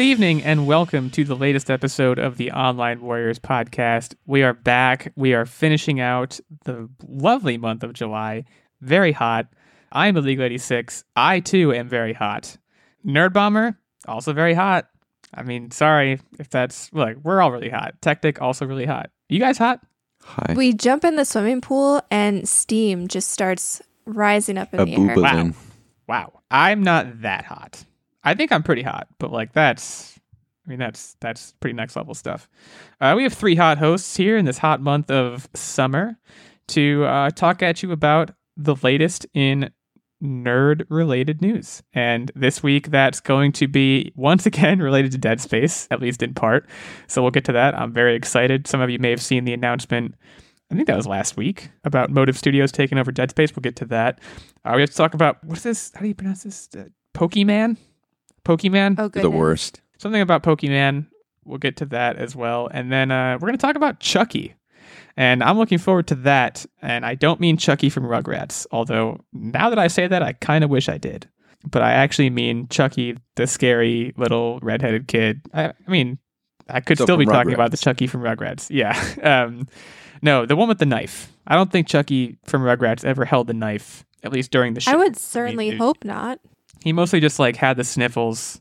Good evening and welcome to the latest episode of the Online Warriors podcast. We are back. We are finishing out the lovely month of July. Very hot. I'm a Illegal 86. I too am very hot. Nerd Bomber, also very hot. I mean, sorry if that's like we're all really hot. Tactic also really hot. You guys hot? Hi. We jump in the swimming pool and steam just starts rising up in a the air. Wow. Wow. I'm not that hot. I think I'm pretty hot, but like that's I mean that's that's pretty next level stuff. Uh, we have three hot hosts here in this hot month of summer to uh, talk at you about the latest in nerd related news. And this week that's going to be once again related to Dead Space, at least in part. So we'll get to that. I'm very excited. Some of you may have seen the announcement I think that was last week about Motive Studios taking over Dead Space. We'll get to that. Uh, we have to talk about what's this? How do you pronounce this? Uh, Pokemon? Pokemon? Oh, the worst. Something about Pokemon. We'll get to that as well. And then uh, we're going to talk about Chucky. And I'm looking forward to that. And I don't mean Chucky from Rugrats, although now that I say that, I kind of wish I did. But I actually mean Chucky, the scary little redheaded kid. I, I mean, I could So still be from talking about the Chucky from Rugrats. Yeah. Um, no, the one with the knife. I don't think Chucky from Rugrats ever held the knife, at least during the show. I would certainly it- hope not. He mostly just like had the sniffles,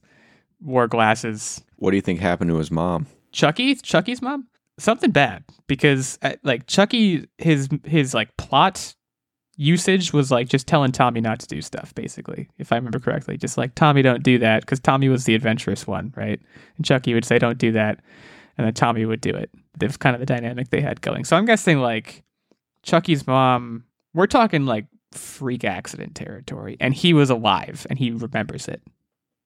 wore glasses. What do you think happened to his mom? Chucky, Chucky's mom, something bad because uh, like Chucky, his his like plot usage was like just telling Tommy not to do stuff, basically, if I remember correctly. Just like Tommy, don't do that because Tommy was the adventurous one, right? And Chucky would say, don't do that, and then Tommy would do it. That's kind of the dynamic they had going. So I'm guessing like Chucky's mom, we're talking like freak accident territory, and he was alive and he remembers it,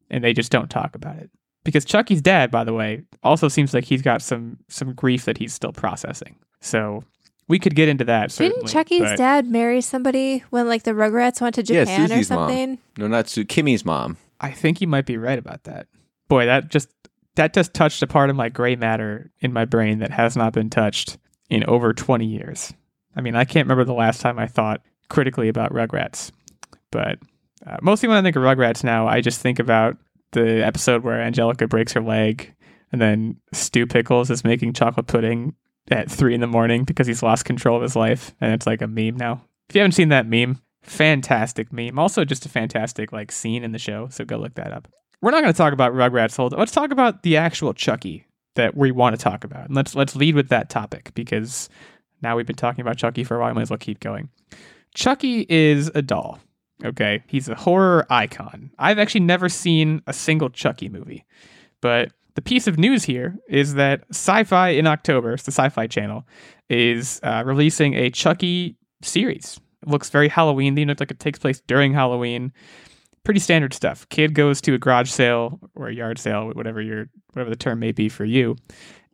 and they just don't talk about it because Chucky's dad, by the way, also seems like he's got some some grief that he's still processing. So we could get into that. Didn't Chucky's but- dad marry somebody when like the Rugrats went to Yeah, Japan or Susie's mom. something? No, not Sue. Kimi's mom. I think you might be right about that. Boy, that just that just touched a part of my gray matter in my brain that has not been touched in over 20 years. I mean, I can't remember the last time I thought critically about Rugrats, but uh, mostly when I think of Rugrats now, I just think about the episode where Angelica breaks her leg, and then Stu Pickles is making chocolate pudding at three in the morning because he's lost control of his life, and it's like a meme now. If you haven't seen that meme, fantastic meme. Also, just a fantastic like scene in the show. So go look that up. We're not going to talk about Rugrats. Hold. Let's talk about the actual Chucky that we want to talk about, and let's let's lead with that topic because now we've been talking about Chucky for a while. Might as well keep going. Chucky is a doll. Okay, he's a horror icon. I've actually never seen a single Chucky movie, but the piece of news here is that Sci-Fi in October, it's the Sci-Fi Channel, is uh, releasing a Chucky series. It looks very Halloween themed. Looks like it takes place during Halloween. Pretty standard stuff. Kid goes to a garage sale or a yard sale, whatever your whatever the term may be for you,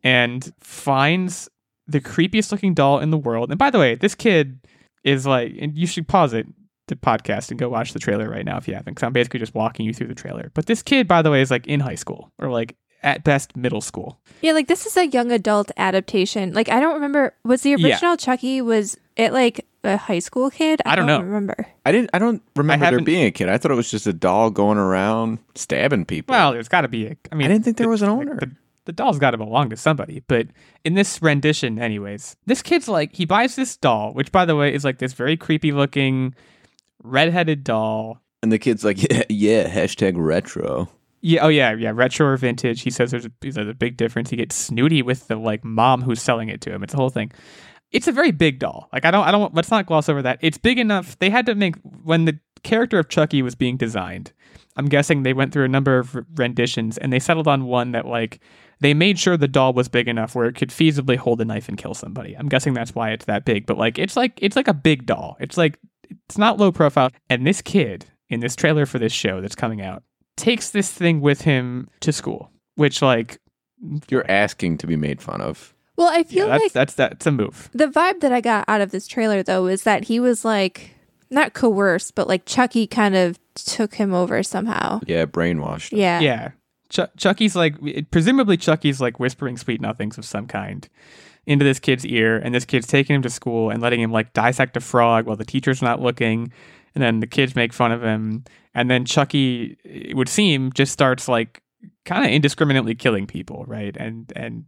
and finds the creepiest looking doll in the world. And by the way, this kid is like, and you should pause it the podcast and go watch the trailer right now if you haven't, because I'm basically just walking you through the trailer. But this kid, by the way, is like in high school or like at best middle school. Yeah, like this is a young adult adaptation. Like I don't remember was the Yeah. original Chucky was it like a high school kid? I don't know. remember. I didn't. I don't remember there being a kid. I thought it was just a doll going around stabbing people. Well, there's got to be. A, I mean, I didn't think there the- was an owner. The, the doll's got to belong to somebody. But in this rendition, anyways, this kid's like he buys this doll, which by the way is like this very creepy looking redheaded doll. and the kid's like, yeah, yeah, hashtag retro. Yeah. Oh yeah. Yeah. Retro or vintage. He says there's a, there's a big difference. He gets snooty with the like mom who's selling it to him. It's a whole thing. It's a very big doll. Like I don't. I don't. Let's not gloss over that. It's big enough. They had to make when the character of Chucky was being designed. I'm guessing they went through a number of renditions and they settled on one that like they made sure the doll was big enough where it could feasibly hold a knife and kill somebody. I'm guessing that's why it's that big. But like it's like it's like a big doll. It's like it's not low profile. And this kid in this trailer for this show that's coming out takes this thing with him to school, which like You're asking to be made fun of. Well, I yeah, feel that's like that's that's a move. the vibe that I got out of this trailer though is that he was like not coerced, but like Chucky kind of took him over somehow. Yeah, brainwashed. Yeah. Yeah. Ch- Chucky's like, presumably Chucky's like whispering sweet nothings of some kind into this kid's ear, and this kid's taking him to school and letting him like dissect a frog while the teacher's not looking, and then the kids make fun of him, and then Chucky, it would seem, just starts like kind of indiscriminately killing people, right? And and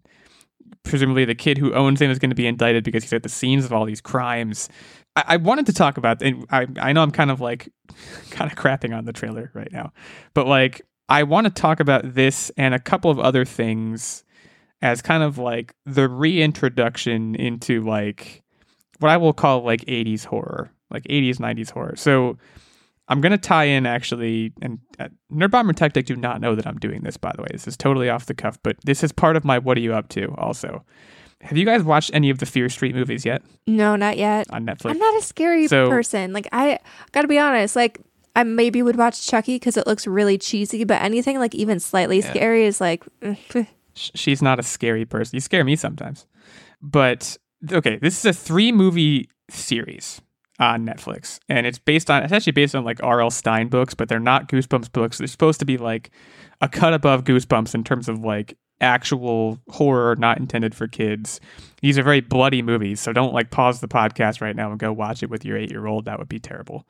presumably the kid who owns him is going to be indicted because he's at the scenes of all these crimes. I, I wanted to talk about, and I I know I'm kind of like kind of crapping on the trailer right now, but like I want to talk about this and a couple of other things as kind of like the reintroduction into like what I will call like 80s horror, like 80s 90s horror. So I'm going to tie in actually, and uh, Nerd Bomber Tactic do not know that I'm doing this, by the way. This is totally off the cuff, but this is part of my What Are You Up To also. Have you guys watched any of the Fear Street movies yet No, not yet. on Netflix? I'm not a scary So- person. Like I gotta be honest. Like I maybe would watch Chucky because it looks really cheesy, but anything like even slightly scary is like. eh, she's not a scary person. You scare me sometimes. But okay, this is a three movie series on Netflix, and it's based on it's actually based on like R.L. Stine books, but they're not Goosebumps books. They're supposed to be like a cut above Goosebumps in terms of like actual horror not intended for kids. These are very bloody movies, so don't like pause the podcast right now and go watch it with your eight year old. That would be terrible.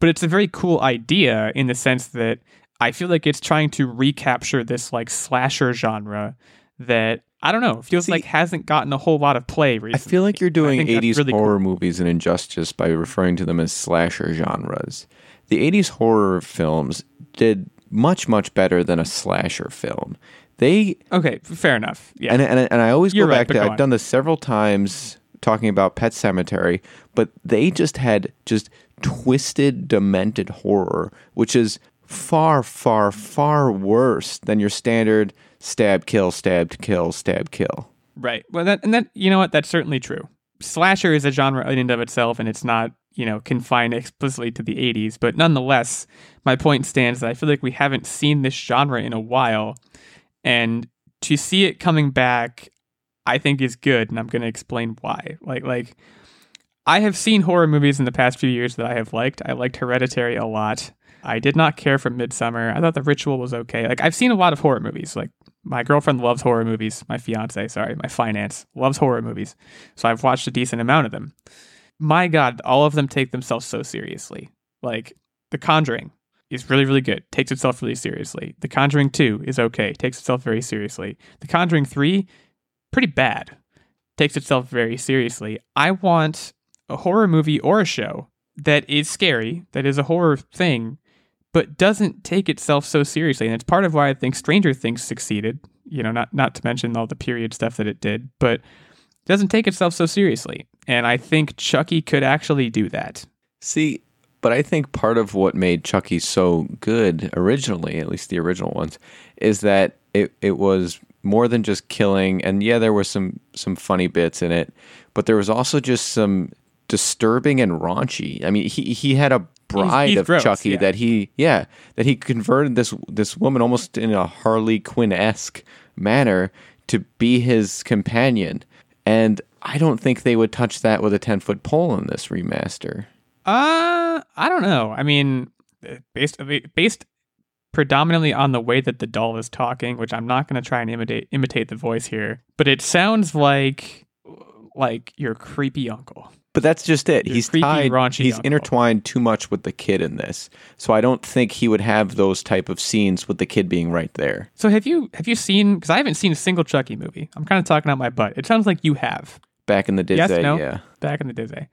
But it's a very cool idea in the sense that I feel like it's trying to recapture this like slasher genre that I don't know feels See- like hasn't gotten a whole lot of play recently. I feel like you're doing 80s really cool. horror movies an injustice by referring to them as slasher genres. The 80s horror films did much, much better than a slasher film. They Okay, fair enough. Yeah, and and, and I always You're go right, back to go I've on. done this several times talking about Pet Sematary, but they just had just twisted, demented horror, which is far, far, far worse than your standard stab, kill, stab, kill, stab, kill. right. Well, that and that you know what that's certainly true. Slasher is a genre in and of itself, and it's not you know confined explicitly to the '80s. But nonetheless, my point stands that I feel like we haven't seen this genre in a while, and to see it coming back, I think is good, and I'm going to explain why. Like like. I have seen horror movies in the past few years that I have liked. I liked Hereditary a lot. I did not care for Midsommar. I thought The Ritual was okay. Like I've seen a lot of horror movies. Like my girlfriend loves horror movies. My fiance, sorry, my finance loves horror movies. So I've watched a decent amount of them. My God, all of them take themselves so seriously. Like The Conjuring is really, really good. Takes itself really seriously. The Conjuring 2 is okay. Takes itself very seriously. The Conjuring 3, pretty bad. Takes itself very seriously. I want a horror movie or a show that is scary, that is a horror thing, but doesn't take itself so seriously. And it's part of why I think Stranger Things succeeded. You know, not not to mention all the period stuff that it did, but it doesn't take itself so seriously. And I think Chucky could actually do that. See, but I think part of what made Chucky so good originally, at least the original ones, is that it, it was more than just killing and yeah, there was some some funny bits in it, but there was also just some disturbing and raunchy. I mean, he he had a bride he's of gross, Chucky yeah. that he yeah, that he converted this this woman almost in a Harley Quinn-esque manner to be his companion. And I don't think they would touch that with a 10-foot pole in this remaster. Uh, I don't know. I mean, based based predominantly on the way that the doll is talking, which I'm not going to try and imitate imitate the voice here, but it sounds like like your creepy uncle. But that's just it. He's creepy, tied. raunchy He's intertwined too much with the kid in this, so I don't think he would have those type of scenes with the kid being right there. So have you have you seen? Because I haven't seen a single Chucky movie. I'm kind of talking out my butt. It sounds like you have. Back in the day, Yes, no? yeah. back in the day.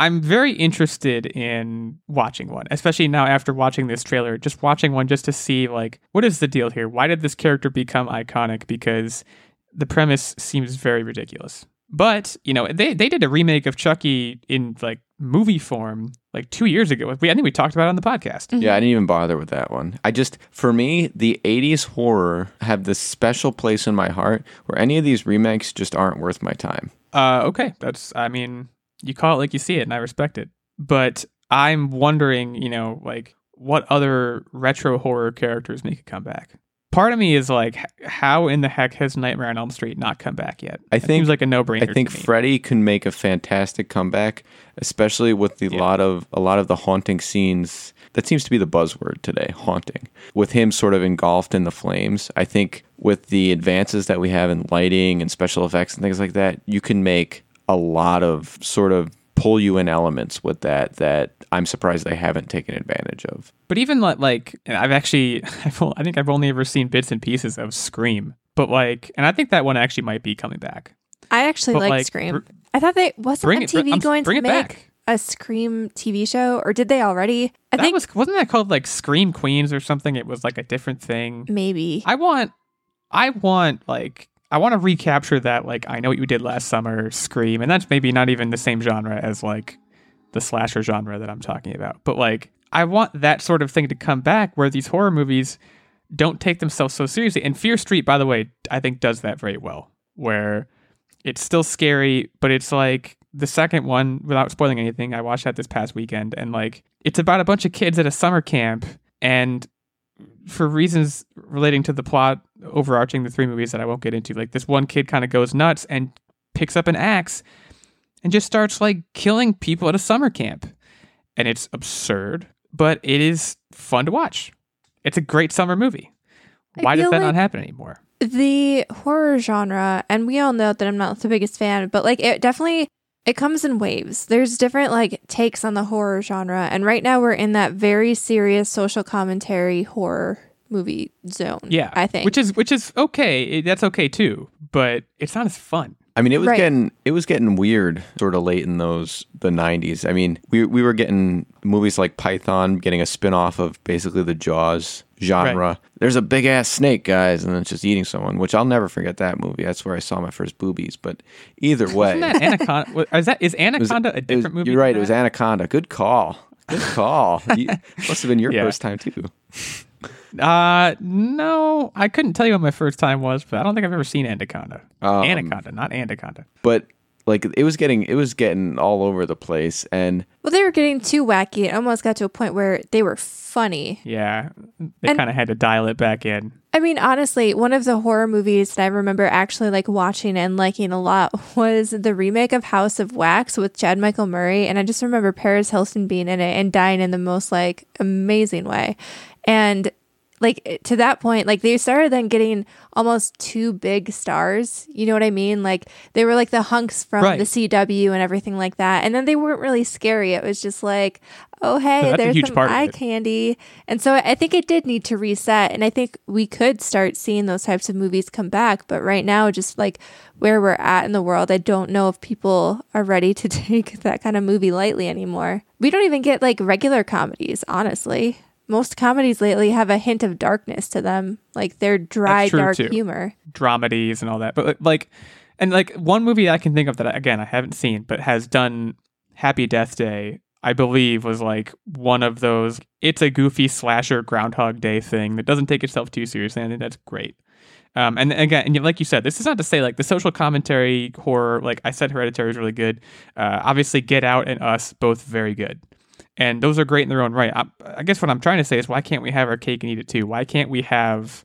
I'm very interested in watching one, especially now after watching this trailer, just watching one just to see like what is the deal here? Why did this character become iconic? Because the premise seems very ridiculous. But, you know, they they did a remake of Chucky in like movie form like 2 years ago. We I think we talked about it on the podcast. Yeah, I didn't even bother with that one. I just, for me, the 80s horror have this special place in my heart where any of these remakes just aren't worth my time. Uh, okay, that's. I mean, you call it like you see it, and I respect it. But I'm wondering, you know, like what other retro horror characters make a comeback. Part of me is like, how in the heck has Nightmare on Elm Street not come back yet? I That think- seems like a no-brainer. I think. Freddy can make a fantastic comeback, especially with the Yeah. lot of a lot of the haunting scenes. That seems to be the buzzword today, haunting. With him sort of engulfed in the flames, I think with the advances that we have in lighting and special effects and things like that, you can make a lot of sort of pull you in elements with that that I'm surprised they haven't taken advantage of. But even like, like I've actually, I've, o- I think I've only ever seen bits and pieces of Scream. But like, and I think that one actually might be coming back. I actually But, like, like, Scream. br- I thought they wasn't Bring it, TV I'm- going bring to it make back. a Scream TV show, or did they already? I that think was wasn't that called like Scream Queens or something? It was like a different thing. maybe. I want, I want like. I want to recapture that, like, I know what you did last summer, Scream, and that's maybe not even the same genre as like the slasher genre that I'm talking about. But like, I want that sort of thing to come back where these horror movies don't take themselves so seriously. And Fear Street, by the way, I think does that very well, where it's still scary, but it's like the second one, without spoiling anything, I watched that this past weekend, and like it's about a bunch of kids at a summer camp, and for reasons relating to the plot overarching the three movies that I won't get into, like this one kid kind of goes nuts and picks up an axe and just starts like killing people at a summer camp. And it's absurd, but it is fun to watch. It's a great summer movie. Why does that like- not happen anymore? the horror genre and we all know that i'm not the biggest fan but like it definitely it comes in waves there's different like takes on the horror genre and right now we're in that very serious social commentary horror movie zone Yeah, i think which is which is okay. That's okay too, but it's not as fun. I mean, it was Right. getting it was getting weird sort of late in those the '90s. I mean, we we were getting movies like Python getting a spin off of basically the Jaws genre. There's a big ass snake, guys, and then it's just eating someone. Which I'll never forget that movie. That's where I saw my first boobies. But either way, that Anaconda? Is that is it was- Anaconda a it was- different movie? You're right. It was? Anaconda. Good call. Good call. You, must have been your Yeah. first time too. Uh, no, I couldn't tell you what my first time was, but I don't think I've ever seen Anaconda. Um, Anaconda, not Anaconda. But like it was getting it was getting all over the place, and well they were getting too wacky it almost got to a point where they were funny Yeah, they kind of had to dial it back in. I mean, honestly, one of the horror movies that I remember actually like watching and liking a lot was the remake of House of Wax with Chad Michael Murray, and I just remember Paris Hilton being in it and dying in the most like amazing way, and like to that point, like they started then getting almost two big stars. You know what I mean? Like they were like the hunks from Right. the CW and everything like that, and then they weren't really scary. It was just like, oh hey, a there's some eye candy. And so I think it did need to reset. And I think we could start seeing those types of movies come back. But right now, just like where we're at in the world, I don't know if people are ready to take that kind of movie lightly anymore. We don't even get like regular comedies, honestly. Most comedies lately have a hint of darkness to them. Like they're dry, dark too. humor. dramedies and all that. But like, and like one movie I can think of that again I haven't seen, but has done Happy Death Day. I believe was like one of those. It's a goofy slasher Groundhog Day thing that doesn't take itself too seriously. I think that's great. Um, and again, and like you said, this is not to say like the social commentary horror. Like I said, Hereditary is really good. Uh, obviously, Get Out and Us both very good, and those are great in their own right. I, I guess what I'm trying to say is why can't we have our cake and eat it too? Why can't we have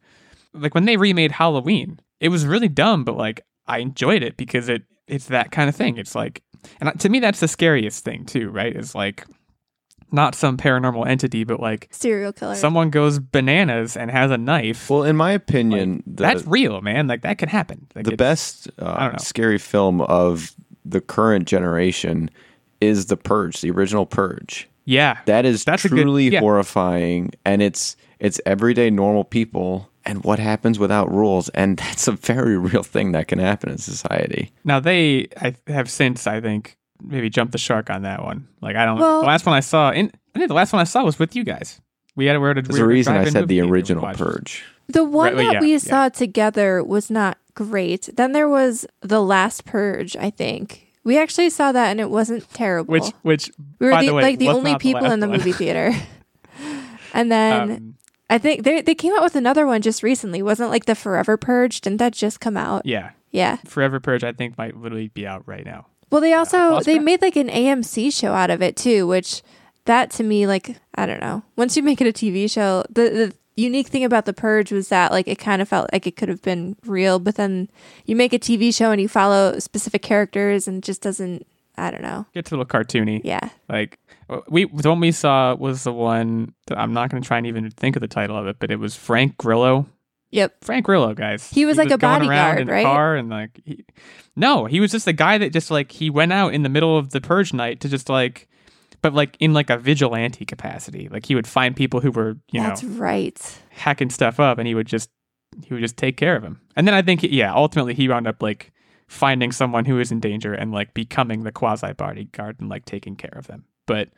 like when they remade Halloween? It was really dumb, but like I enjoyed it because it it's that kind of thing. It's like, and to me, that's the scariest thing too, right? Is like not some paranormal entity, but like Serial killer. someone goes bananas and has a knife. well, in my opinion, the, that's real, man. Like that can happen. Like, the it's- best I don't uh, know. scary film of the current generation is The Purge, the original Purge. Yeah, That is That's a good- truly yeah. horrifying, and it's it's everyday normal people and what happens without rules, and that's a very real thing that can happen in society. Now they I have since I think maybe jumped the shark on that one. Like I don't. Well- the last one I saw, in I think the last one I saw was with you guys. We had we were at a, There's we a were at a reason I said the original. Purge. The one Right, that yeah, we yeah. saw together was not great. Then there was The Last Purge, I think. We actually saw that and it wasn't terrible. Which which we were by the, the way, like the only people last in the one. movie theater. and then Um, I think they they came out with another one just recently. Wasn't like the Forever Purge? Didn't that just come out? yeah, Yeah. Forever Purge I think might literally be out right now. Well, they also well, they made like an AMC show out of it too, which that to me like I don't know. Once you make it a TV show, the the unique thing about the purge was that like it kind of felt like it could have been real, but then you make a TV show and you follow specific characters and it just doesn't I don't know. Gets a little cartoony. Yeah. Like uh, we the one we saw was the one that I'm not going to try and even think of the title of it, but it was Frank Grillo Yep. Frank Grillo, guys. He was like a going bodyguard, in right? A car and like, he, no, he was just a guy that just like he went out in the middle of the purge night to just like, but like in like a vigilante capacity. Like he would find people who were you That's know right. hacking stuff up, and he would just he would just take care of him. And then I think yeah, ultimately he wound up like finding someone who is in danger and like becoming the quasi bodyguard and like taking care of them. But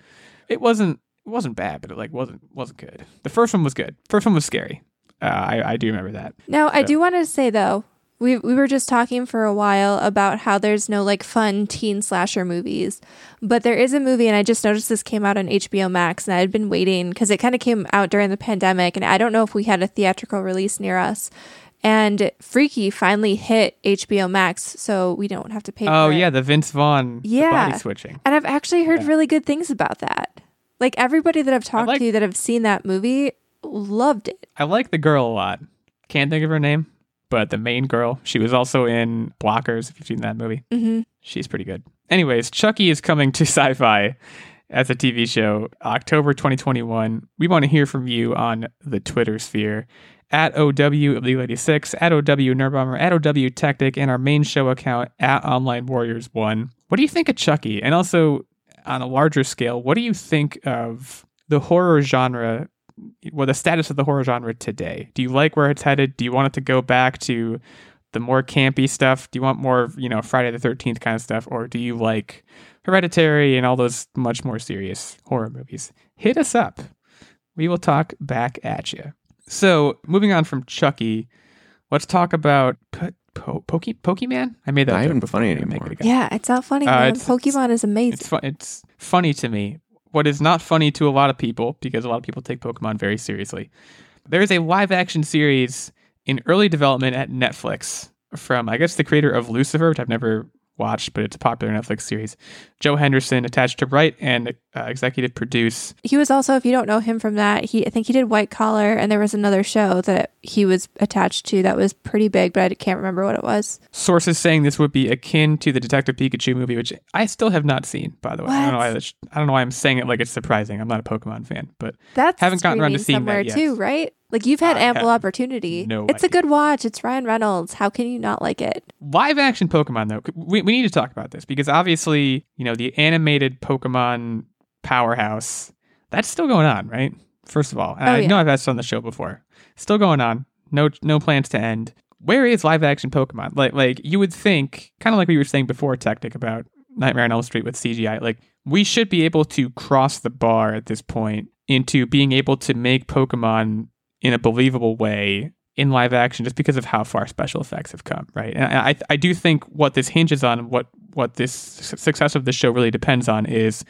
it wasn't it wasn't bad, but it like wasn't wasn't good. The first one was good. First one was scary. Uh, I I do remember that. Now, I do want to say though, we we were just talking for a while about how there's no like fun teen slasher movies, but there is a movie, and I just noticed this came out on HBO Max, and I had been waiting because it kind of came out during the pandemic, and I don't know if we had a theatrical release near us. And Freaky finally hit HBO Max, so we don't have to pay. Oh yeah, the Vince Vaughn Yeah. body switching. And I've actually heard Yeah. really good things about that. Like everybody that I've talked like- to that have seen that movie loved it. I like the girl a lot. Can't think of her name, but the main girl. She was also in Blockers. If you've seen that movie, hmm she's pretty good. Anyways, Chucky is coming to Sci-Fi as a TV show October 2021. We want to hear from you on the Twitter sphere at OW of League 86, at OW Nerdbomber, at OW Tactic, and our main show account at Online Warriors One. What do you think of Chucky? And also on a larger scale, what do you think of the horror genre? Well, the status of the horror genre today. Do you like where it's headed? Do you want it to go back to the more campy stuff? Do you want more, you know, Friday the 13th kind of stuff? Or do you like Hereditary and all those much more serious horror movies? Hit us up. We will talk back at you. So, moving on from Chucky, let's talk about po- po- Poke- Pokemon. I made that Not joke even before, funny I'm gonna make anymore. it. Yeah, it's not funny, Uh, it's- Pokemon is amazing. It's fun. It's funny to me. What is not funny to a lot of people, because a lot of people take Pokemon very seriously. There is a live action series in early development at Netflix from, I guess, the creator of Lucifer, which I've never watched, but it's a popular Netflix series. Joe Henderson attached to write and uh, executive produce. he was also, if you don't know him from that, he I think he did White Collar, and there was another show that he was attached to that was pretty big, but I can't remember what it was. Sources saying this would be akin to the Detective Pikachu movie, which I still have not seen, by the way. I don't know why. What? I don't know why I'm saying it like it's surprising. I'm not a Pokemon fan, but That's Haven't gotten around to seeing that somewhere yet. too, right? Like you've had I ample opportunity. no it's a good watch. It's Ryan Reynolds. How can you not like it? live action Pokemon though, we, we need to talk about this because obviously, you know, the animated Pokemon powerhouse, that's still going on, right? First of all, Oh, I yeah. know I've asked on the show before. Still going on. No no plans to end. Where is live action Pokemon? Like like you would think, kind of like we were saying before, Tactic about Nightmare on Elm Street with CGI. Like we should be able to cross the bar at this point into being able to make Pokemon in a believable way in live action just because of how far special effects have come, right? And I I do think what this hinges on, what what this su- success of the show really depends on is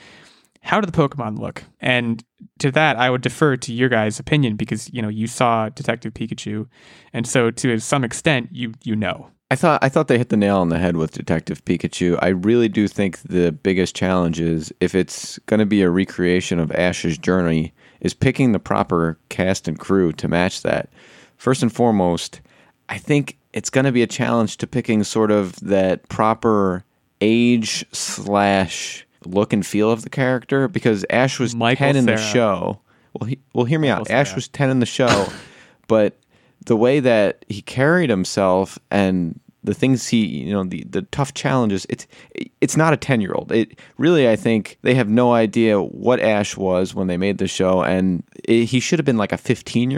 how do the Pokemon look? And to that, I would defer to your guys' opinion because you know you saw Detective Pikachu, and so to some extent, you you know. I thought I thought they hit the nail on the head with Detective Pikachu. I really do think the biggest challenge is if it's going to be a recreation of Ash's journey, is picking the proper cast and crew to match that. First and foremost, I think it's going to be a challenge to picking sort of that proper age slash look and feel of the character because Ash was Michael ten in the show. Well, he, well, hear me out. Michael Ash was ten in the show, but the way that he carried himself and the things he you know the the tough challenges it's it's not a 10 year old it really i think they have no idea what ash was when they made the show and it, he should have been like a 15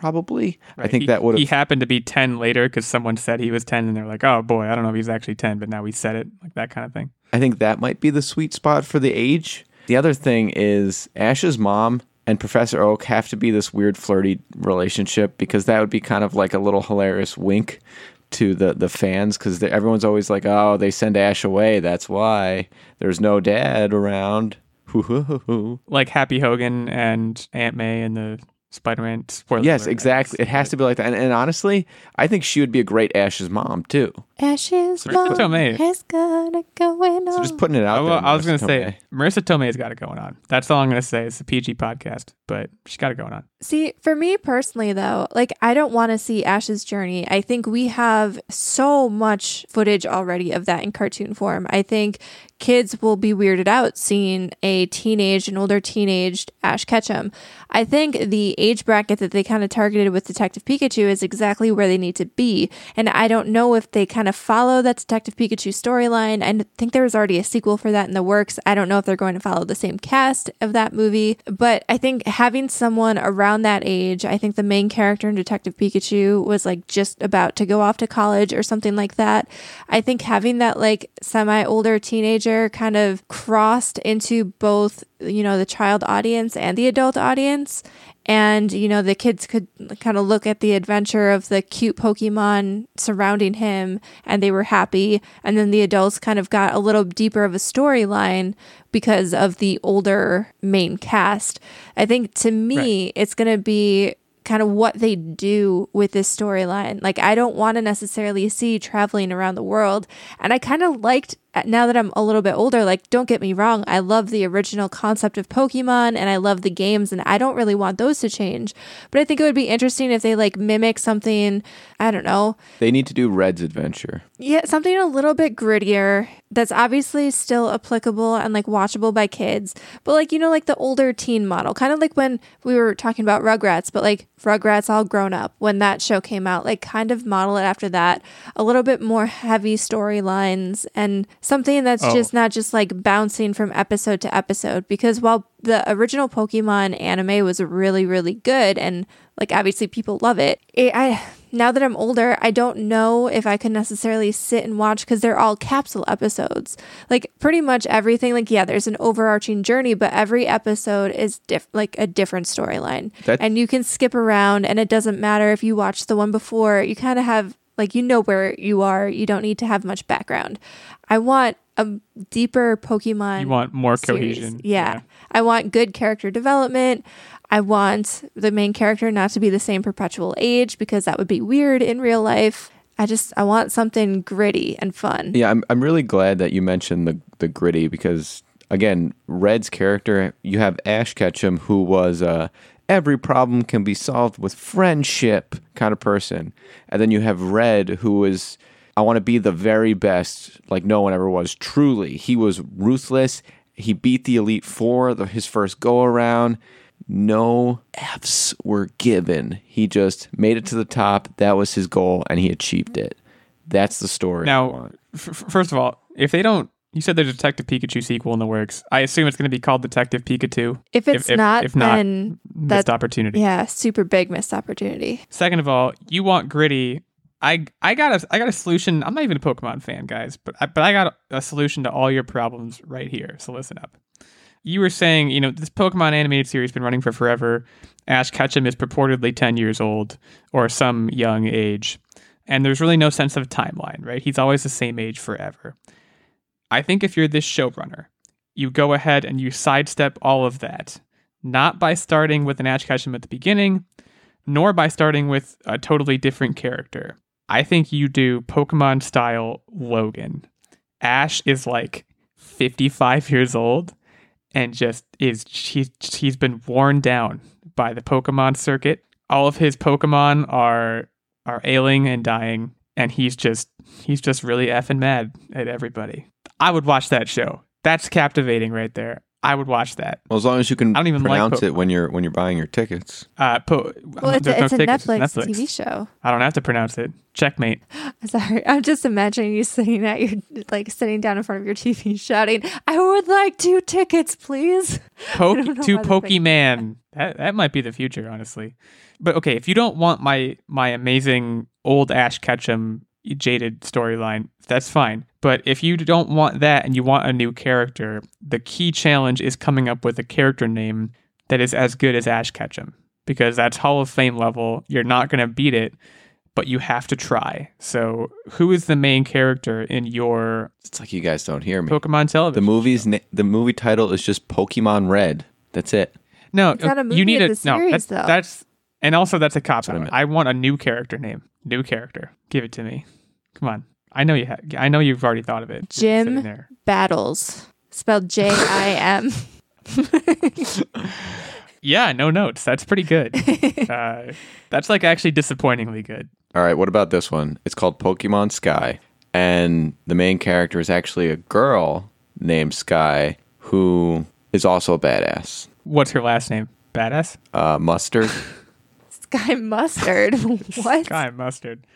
probably i think he, that would he happened to be ten later because someone said he was ten, and they're like, oh boy, I don't know if he's actually ten, but now we said it, like that kind of thing. i think that might be the sweet spot for the age the other thing is ash's mom and professor oak have to be this weird flirty relationship because that would be kind of like a little hilarious wink to the the fans because everyone's always like, "Oh, they send Ash away. That's why there's no dad around." Like Happy Hogan and Aunt May and the Spider-Man. Spoiler Yes, alert, exactly. It has to be like that. And, and honestly, I think she would be a great Ash's mom too. Ashes Marisa mom Tomei. has got it going on. So just putting it out I, there. I was going to say Marisa Tomei's got it going on. That's all I'm going to say. It's a PG podcast, but she's got it going on. See, for me personally, though, like I don't want to see Ash's journey. I think we have so much footage already of that in cartoon form. I think kids will be weirded out seeing a teenage an older teenaged Ash Ketchum. I think the age bracket that they kind of targeted with Detective Pikachu is exactly where they need to be. And I don't know if they kind of follow that Detective Pikachu storyline. I think there was already a sequel for that in the works. I don't know if they're going to follow the same cast of that movie, but I think having someone around that age, I think the main character in Detective Pikachu was like just about to go off to college or something like that. I think having that like semi older teenager kind of crossed into both, you know, the child audience and the adult audience. And, you know, the kids could kind of look at the adventure of the cute Pokemon surrounding him and they were happy. And then the adults kind of got a little deeper of a storyline because of the older main cast. I think to me, it's going to be kind of what they do with this storyline. Like, I don't want to necessarily see traveling around the world. And I kind of liked, Uh, now that I'm a little bit older, like, don't get me wrong, I love the original concept of Pokemon and I love the games, and I don't really want those to change. But I think it would be interesting if they like mimic something, I don't know, They need to do Red's adventure. yeah, something a little bit grittier that's obviously still applicable and like watchable by kids, but like, you know, like the older teen model, kind of like when we were talking about Rugrats, but like Rugrats all grown up when that show came out, like kind of model it after that, a little bit more heavy storylines and something that's Oh. just not just like bouncing from episode to episode. Because while the original Pokemon anime was really, really good and like obviously people love it, it I now that I'm older, I don't know if I could necessarily sit and watch because they're all capsule episodes. Like pretty much everything, like yeah, there's an overarching journey, but every episode is diff- like a different storyline, and you can skip around, and it doesn't matter if you watch the one before. You kind of have like you know where you are. You don't need to have much background. I want a deeper Pokemon You want more series. cohesion. Yeah. I want good character development. I want the main character not to be the same perpetual age because that would be weird in real life. I just I want something gritty and fun. Yeah, I'm I'm really glad that you mentioned the the gritty because again, Red's character, you have Ash Ketchum who was uh every problem can be solved with friendship kind of person. And then you have Red who is I want to be the very best like no one ever was. Truly, he was ruthless. He beat the Elite 4 the, his first go around. No Fs were given. He just made it to the top. That was his goal and he achieved it. That's the story. Now, f- f- first of all, if they don't, you said there's a Detective Pikachu sequel in the works. I assume it's going to be called Detective Pikachu. If it's if- not, if not, then Missed that opportunity. yeah, super big missed opportunity. Second of all, you want gritty. I I got a I got a solution. I'm not even a Pokemon fan, guys, but I, but I got a solution to all your problems right here. So listen up. You were saying, you know, this Pokemon animated series has been running for forever. Ash Ketchum is purportedly 10 years old or some young age, and there's really no sense of timeline, right? He's always the same age forever. I think if you're this showrunner, you go ahead and you sidestep all of that, not by starting with an Ash Ketchum at the beginning, nor by starting with a totally different character. I think you do Pokemon style Logan. Ash is like 55 years old and just is he's he's been worn down by the Pokemon circuit. All of his Pokemon are are ailing and dying and he's just he's just really effing mad at everybody. I would watch that show. That's captivating right there. I would watch that. Well, as long as you can I don't even like pronounce it when you're when you're buying your tickets. Uh, po- Well, it's, there's a, no it's a tickets, Netflix, Netflix. TV show. I don't have to pronounce it. Checkmate. Sorry, I'm just imagining you sitting at your like sitting down in front of your TV, shouting, "I would like two tickets, please." Poke don't to why they're thinking Pokemon. That that might be the future, honestly. But okay, if you don't want my my amazing old Ash Ketchum jaded storyline, that's fine. But if you don't want that and you want a new character, the key challenge is coming up with a character name that is as good as Ash Ketchum because that's Hall of Fame level. You're not going to beat it, but you have to try. So, who is the main character in your It's like you guys don't hear me. Pokemon television? The movie's na- the movie title is just Pokemon Red. That's it. No, It's not a you movie, need it's a, a no. That's, though. that's and also that's a cop what I out. I want a new character name. New character. Give it to me. Come on. I know you. Ha- I know you've already thought of it. Jim there. Battles. Spelled J I M. Yeah, no notes. That's pretty good. uh, that's like actually disappointingly good. All right, what about this one? It's called Pokemon Sky, and the main character is actually a girl named Sky who is also a badass. What's her last name? Badass. Uh, mustard. Sky Mustard. what? Guy mustard.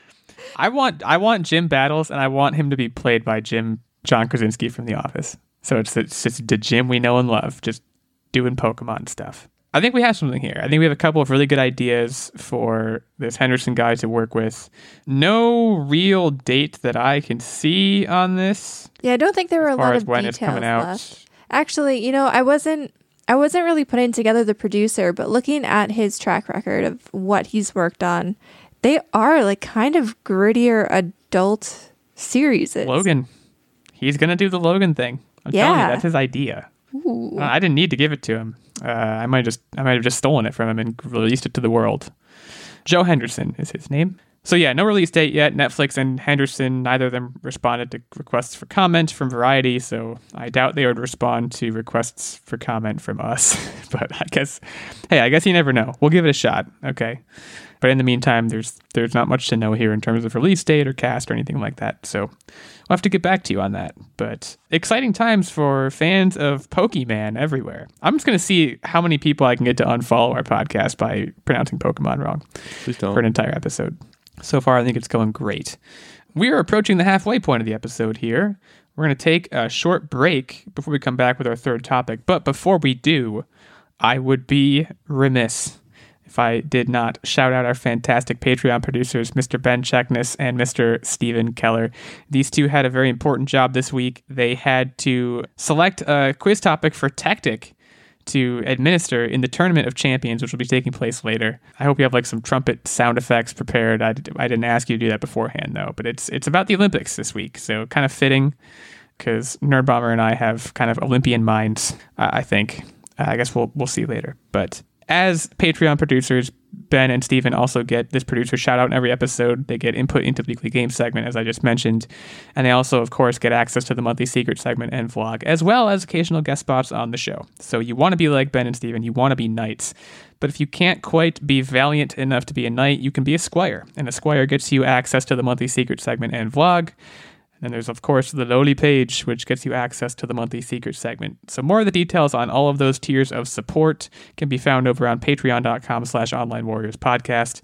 I want. I want Jim Battles, and I want him to be played by Jim John Krasinski from The Office. So it's it's just the Jim we know and love, just doing Pokemon stuff. I think we have something here. I think we have a couple of really good ideas for this Henderson guy to work with. No real date that I can see on this. Yeah, I don't think there were a lot of when details it's coming out. left. Actually, you know, I wasn't I wasn't really putting together the producer, but looking at his track record of what he's worked on, they are like kind of grittier adult series. Logan, he's gonna do the Logan thing. I'm telling you, Yeah. that's his idea. Ooh. Uh, I didn't need to give it to him. Uh, I might just I might have just stolen it from him and released it to the world. Joe Henderson is his name. So yeah, no release date yet. Netflix and Henderson, neither of them responded to requests for comment from Variety, so I doubt they would respond to requests for comment from us. but I guess, hey, I guess you never know. We'll give it a shot. Okay. But in the meantime, there's there's not much to know here in terms of release date or cast or anything like that. So we'll have to get back to you on that. But exciting times for fans of Pokemon everywhere. I'm just gonna see how many people I can get to unfollow our podcast by pronouncing Pokemon wrong Please for an entire episode. So far, I think it's going great. We are approaching the halfway point of the episode here. We're going to take a short break before we come back with our third topic. But before we do, I would be remiss if I did not shout out our fantastic Patreon producers, Mr. Ben Checkness and Mr. Stephen Keller. These two had a very important job this week. They had to select a quiz topic for Tactic to administer in the Tournament of Champions, which will be taking place later. I hope you have like some trumpet sound effects prepared. I, I didn't ask you to do that beforehand though, but it's it's about the Olympics this week, so kind of fitting because Nerd Bomber and I have kind of Olympian minds. Uh, I think. Uh, I guess we'll we'll see later. But as Patreon producers, Ben and Steven also get this producer shout out in every episode. They get input into the weekly game segment, as I just mentioned. And they also, of course, get access to the monthly secret segment and vlog, as well as occasional guest spots on the show. So you want to be like Ben and Steven, you want to be knights. But if you can't quite be valiant enough to be a knight, you can be a squire. And a squire gets you access to the monthly secret segment and vlog. And there's, of course, the lowly page, which gets you access to the monthly secret segment. So more of the details on all of those tiers of support can be found over on patreon.com slash online warriors podcast.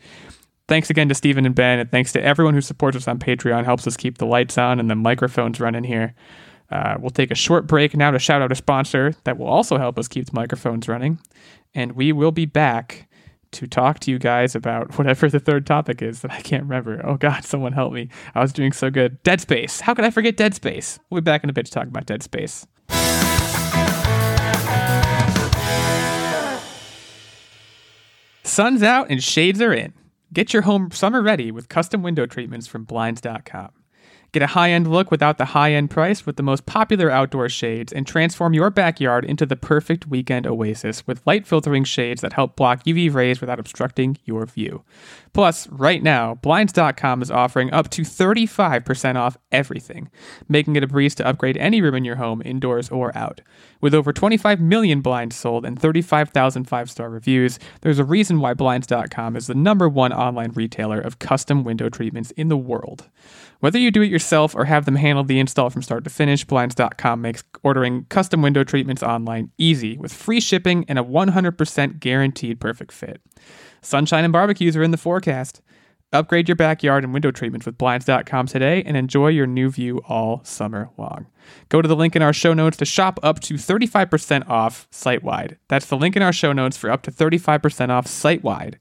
Thanks again to Stephen and Ben, and thanks to everyone who supports us on Patreon, helps us keep the lights on and the microphones running here. Uh, we'll take a short break now to shout out a sponsor that will also help us keep the microphones running. And we will be back to talk to you guys about whatever the third topic is that I can't remember. Oh God, someone help me. I was doing so good. Dead Space. How could I forget Dead Space? We'll be back in a bit to talk about Dead Space. Sun's out and shades are in. Get your home summer ready with custom window treatments from Blinds.com. Get a high end look without the high end price with the most popular outdoor shades and transform your backyard into the perfect weekend oasis with light filtering shades that help block UV rays without obstructing your view. Plus, right now, Blinds.com is offering up to 35% off everything, making it a breeze to upgrade any room in your home, indoors or out. With over 25 million blinds sold and 35,000 five star reviews, there's a reason why Blinds.com is the number one online retailer of custom window treatments in the world. Whether you do it yourself or have them handle the install from start to finish, Blinds.com makes ordering custom window treatments online easy with free shipping and a 100% guaranteed perfect fit. Sunshine and barbecues are in the forecast. Upgrade your backyard and window treatments with Blinds.com today and enjoy your new view all summer long. Go to the link in our show notes to shop up to 35% off site wide. That's the link in our show notes for up to 35% off site wide.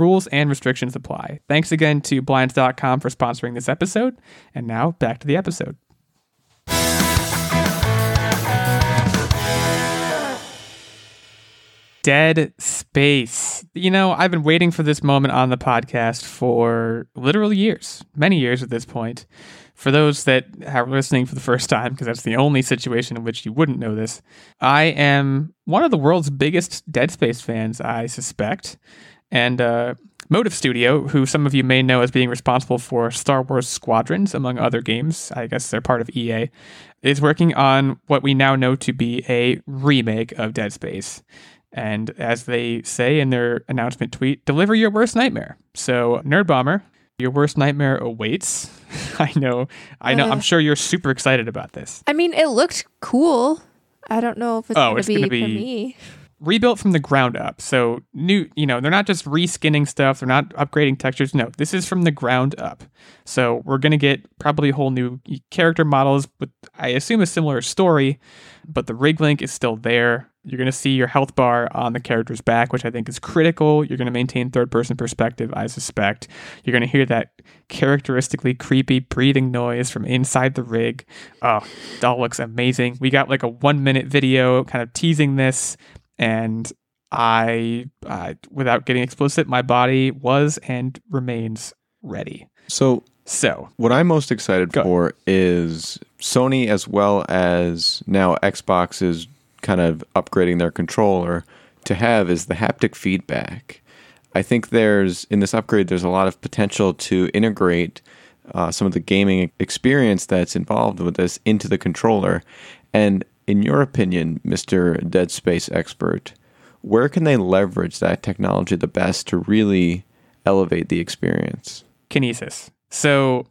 Rules and restrictions apply. Thanks again to Blinds.com for sponsoring this episode. And now back to the episode. Dead Space. You know, I've been waiting for this moment on the podcast for literal years, many years at this point. For those that are listening for the first time, because that's the only situation in which you wouldn't know this, I am one of the world's biggest Dead Space fans, I suspect. And uh, Motive Studio, who some of you may know as being responsible for Star Wars Squadrons, among other games, I guess they're part of EA, is working on what we now know to be a remake of Dead Space. And as they say in their announcement tweet, deliver your worst nightmare. So, Nerd Bomber, your worst nightmare awaits. I know, I know, Uh. I'm sure you're super excited about this. I mean, it looked cool. I don't know if it's Oh, going to be, gonna for be- me. Rebuilt from the ground up. So new, you know, they're not just reskinning stuff, they're not upgrading textures. No, this is from the ground up. So we're going to get probably whole new character models with I assume a similar story, but the rig link is still there. You're going to see your health bar on the character's back, which I think is critical. You're going to maintain third person perspective, I suspect. You're going to hear that characteristically creepy breathing noise from inside the rig. Oh, that looks amazing. We got like a one minute video kind of teasing this and I, without getting explicit, my body was and remains ready. So So, What I'm most excited Go. for is Sony, as well as now Xbox, is kind of upgrading their controller to have is the haptic feedback. I think there's in this upgrade, there's a lot of potential to integrate uh, some of the gaming experience that's involved with this into the controller. And in your opinion, Mr. Dead Space expert, where can they leverage that technology the best to really elevate the experience? kinesis. So,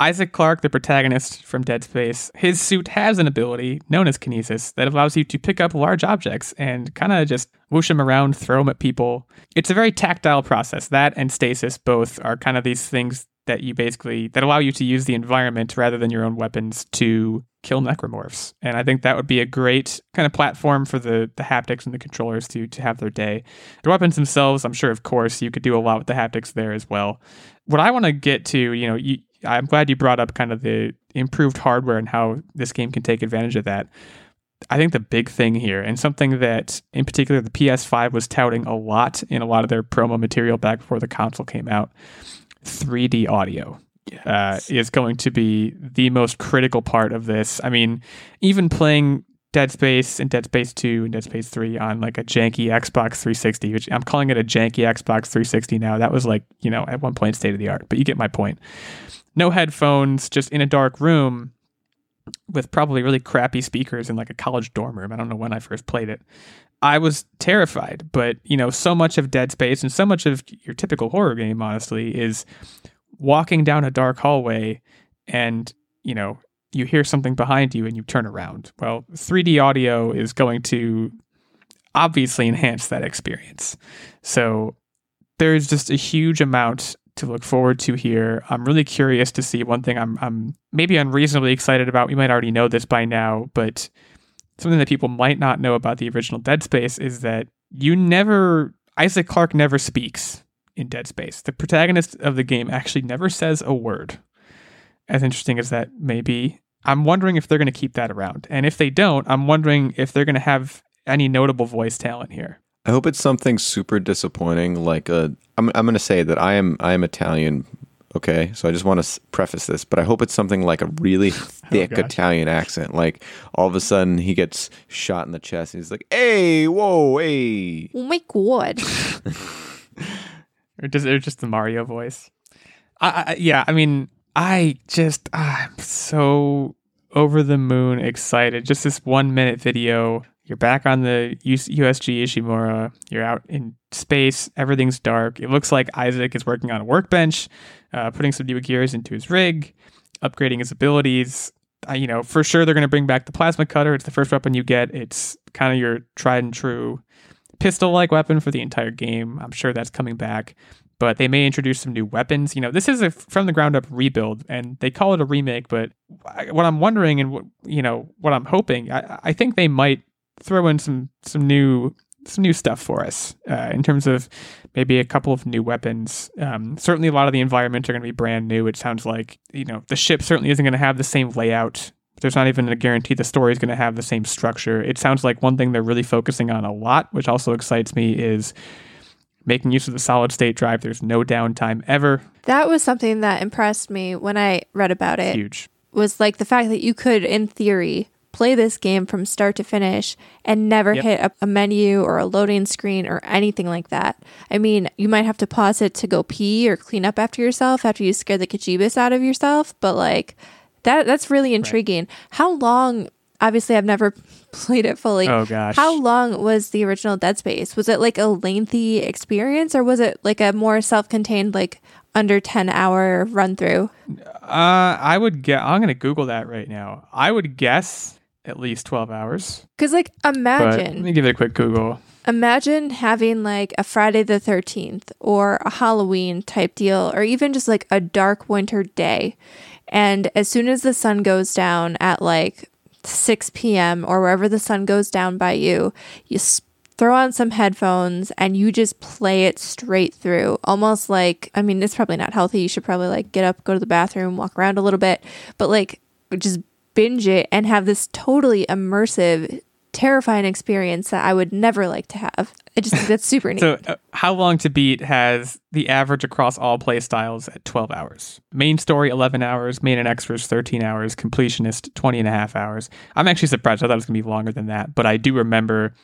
Isaac Clarke, the protagonist from Dead Space, his suit has an ability known as kinesis that allows you to pick up large objects and kind of just whoosh them around, throw them at people. It's a very tactile process. That and stasis both are kind of these things that you basically that allow you to use the environment rather than your own weapons to kill necromorphs. And I think that would be a great kind of platform for the the haptics and the controllers to to have their day. The weapons themselves, I'm sure of course you could do a lot with the haptics there as well. What I want to get to, you know, you, I'm glad you brought up kind of the improved hardware and how this game can take advantage of that. I think the big thing here, and something that in particular the PS5 was touting a lot in a lot of their promo material back before the console came out, 3D audio uh, is going to be the most critical part of this. I mean, even playing Dead Space and Dead Space 2 and Dead Space 3 on like a janky Xbox 360, which I'm calling it a janky Xbox 360 now. That was like, you know, at one point state of the art, but you get my point. No headphones, just in a dark room with probably really crappy speakers in like a college dorm room. I don't know when I first played it. I was terrified, but you know, so much of Dead Space and so much of your typical horror game, honestly, is walking down a dark hallway and, you know, you hear something behind you and you turn around. Well, 3D audio is going to obviously enhance that experience. So there's just a huge amount to look forward to here. I'm really curious to see one thing I'm I'm maybe unreasonably excited about. We might already know this by now, but something that people might not know about the original Dead Space is that you never Isaac Clarke never speaks in Dead Space. The protagonist of the game actually never says a word. As interesting as that may be, I'm wondering if they're going to keep that around. And if they don't, I'm wondering if they're going to have any notable voice talent here. I hope it's something super disappointing. Like a, I'm, I'm going to say that I am, I am Italian. Okay, so I just want to preface this, but I hope it's something like a really oh, thick gosh. Italian accent. Like all of a sudden he gets shot in the chest, and he's like, "Hey, whoa, hey!" Oh my god. or just or just the Mario voice. I, I yeah, I mean, I just I'm so over the moon excited. Just this one minute video. You're back on the USG Ishimura. You're out in space. Everything's dark. It looks like Isaac is working on a workbench, uh, putting some new gears into his rig, upgrading his abilities. Uh, you know, for sure they're going to bring back the plasma cutter. It's the first weapon you get. It's kind of your tried and true pistol like weapon for the entire game. I'm sure that's coming back, but they may introduce some new weapons. You know, this is a from the ground up rebuild, and they call it a remake. But what I'm wondering and what you know what I'm hoping, I, I think they might throw in some some new some new stuff for us uh, in terms of maybe a couple of new weapons. Um, certainly, a lot of the environments are going to be brand new. It sounds like you know the ship certainly isn't going to have the same layout. There's not even a guarantee the story is going to have the same structure. It sounds like one thing they're really focusing on a lot, which also excites me, is making use of the solid state drive. There's no downtime ever. That was something that impressed me when I read about it. Huge. Was like the fact that you could, in theory, play this game from start to finish and never Yep. hit a, a menu or a loading screen or anything like that. I mean, you might have to pause it to go pee or clean up after yourself after you scare the kajibis out of yourself, but like that that's really intriguing. How long obviously I've never played it fully. Oh gosh. How long was the original Dead Space? Was it like a lengthy experience or was it like a more self-contained like under 10 hour run through? Uh, I would get. I'm gonna Google that right now. I would guess at least 12 hours. Cuz like But imagine let me give it a quick Google. imagine having like a Friday the 13th or a Halloween type deal, or even just like a dark winter day. And as soon as the sun goes down at like 6 p.m. or wherever the sun goes down by you, you throw on some headphones and you just play it straight through. Almost like, I mean, it's probably not healthy. You should probably like get up, go to the bathroom, walk around a little bit, but like just binge it and have this totally immersive terrifying experience that I would never like to have. I just think that's super neat. So, uh, How Long to Beat has the average across all play styles at 12 hours. Main story, 11 hours. Main and extras, 13 hours. Completionist, 20 and a half hours. I'm actually surprised. I thought it was going to be longer than that. But I do remember,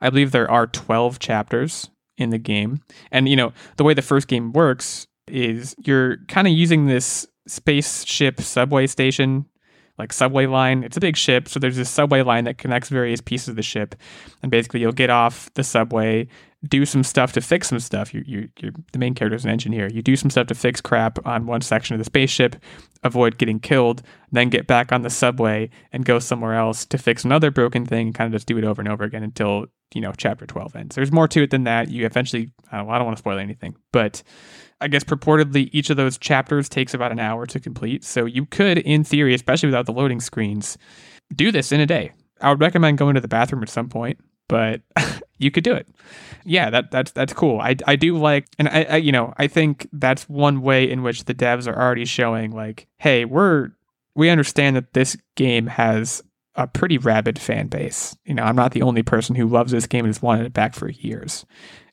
I believe there are 12 chapters in the game. And, you know, the way the first game works is you're kind of using this spaceship subway station like subway line. It's a big ship, so there's this subway line that connects various pieces of the ship, and basically you'll get off the subway, do some stuff to fix some stuff. You you you're the main character is an engineer. You do some stuff to fix crap on one section of the spaceship, avoid getting killed, then get back on the subway and go somewhere else to fix another broken thing, and kind of just do it over and over again until you know chapter twelve ends. There's more to it than that. You eventually, I don't, I don't want to spoil anything, but I guess purportedly each of those chapters takes about an hour to complete. So you could, in theory, especially without the loading screens, do this in a day. I would recommend going to the bathroom at some point, but you could do it. Yeah, that that's that's cool. I, I do like, and I, I you know I think that's one way in which the devs are already showing like, hey, we're we understand that this game has a pretty rabid fan base. You know, I'm not the only person who loves this game and has wanted it back for years,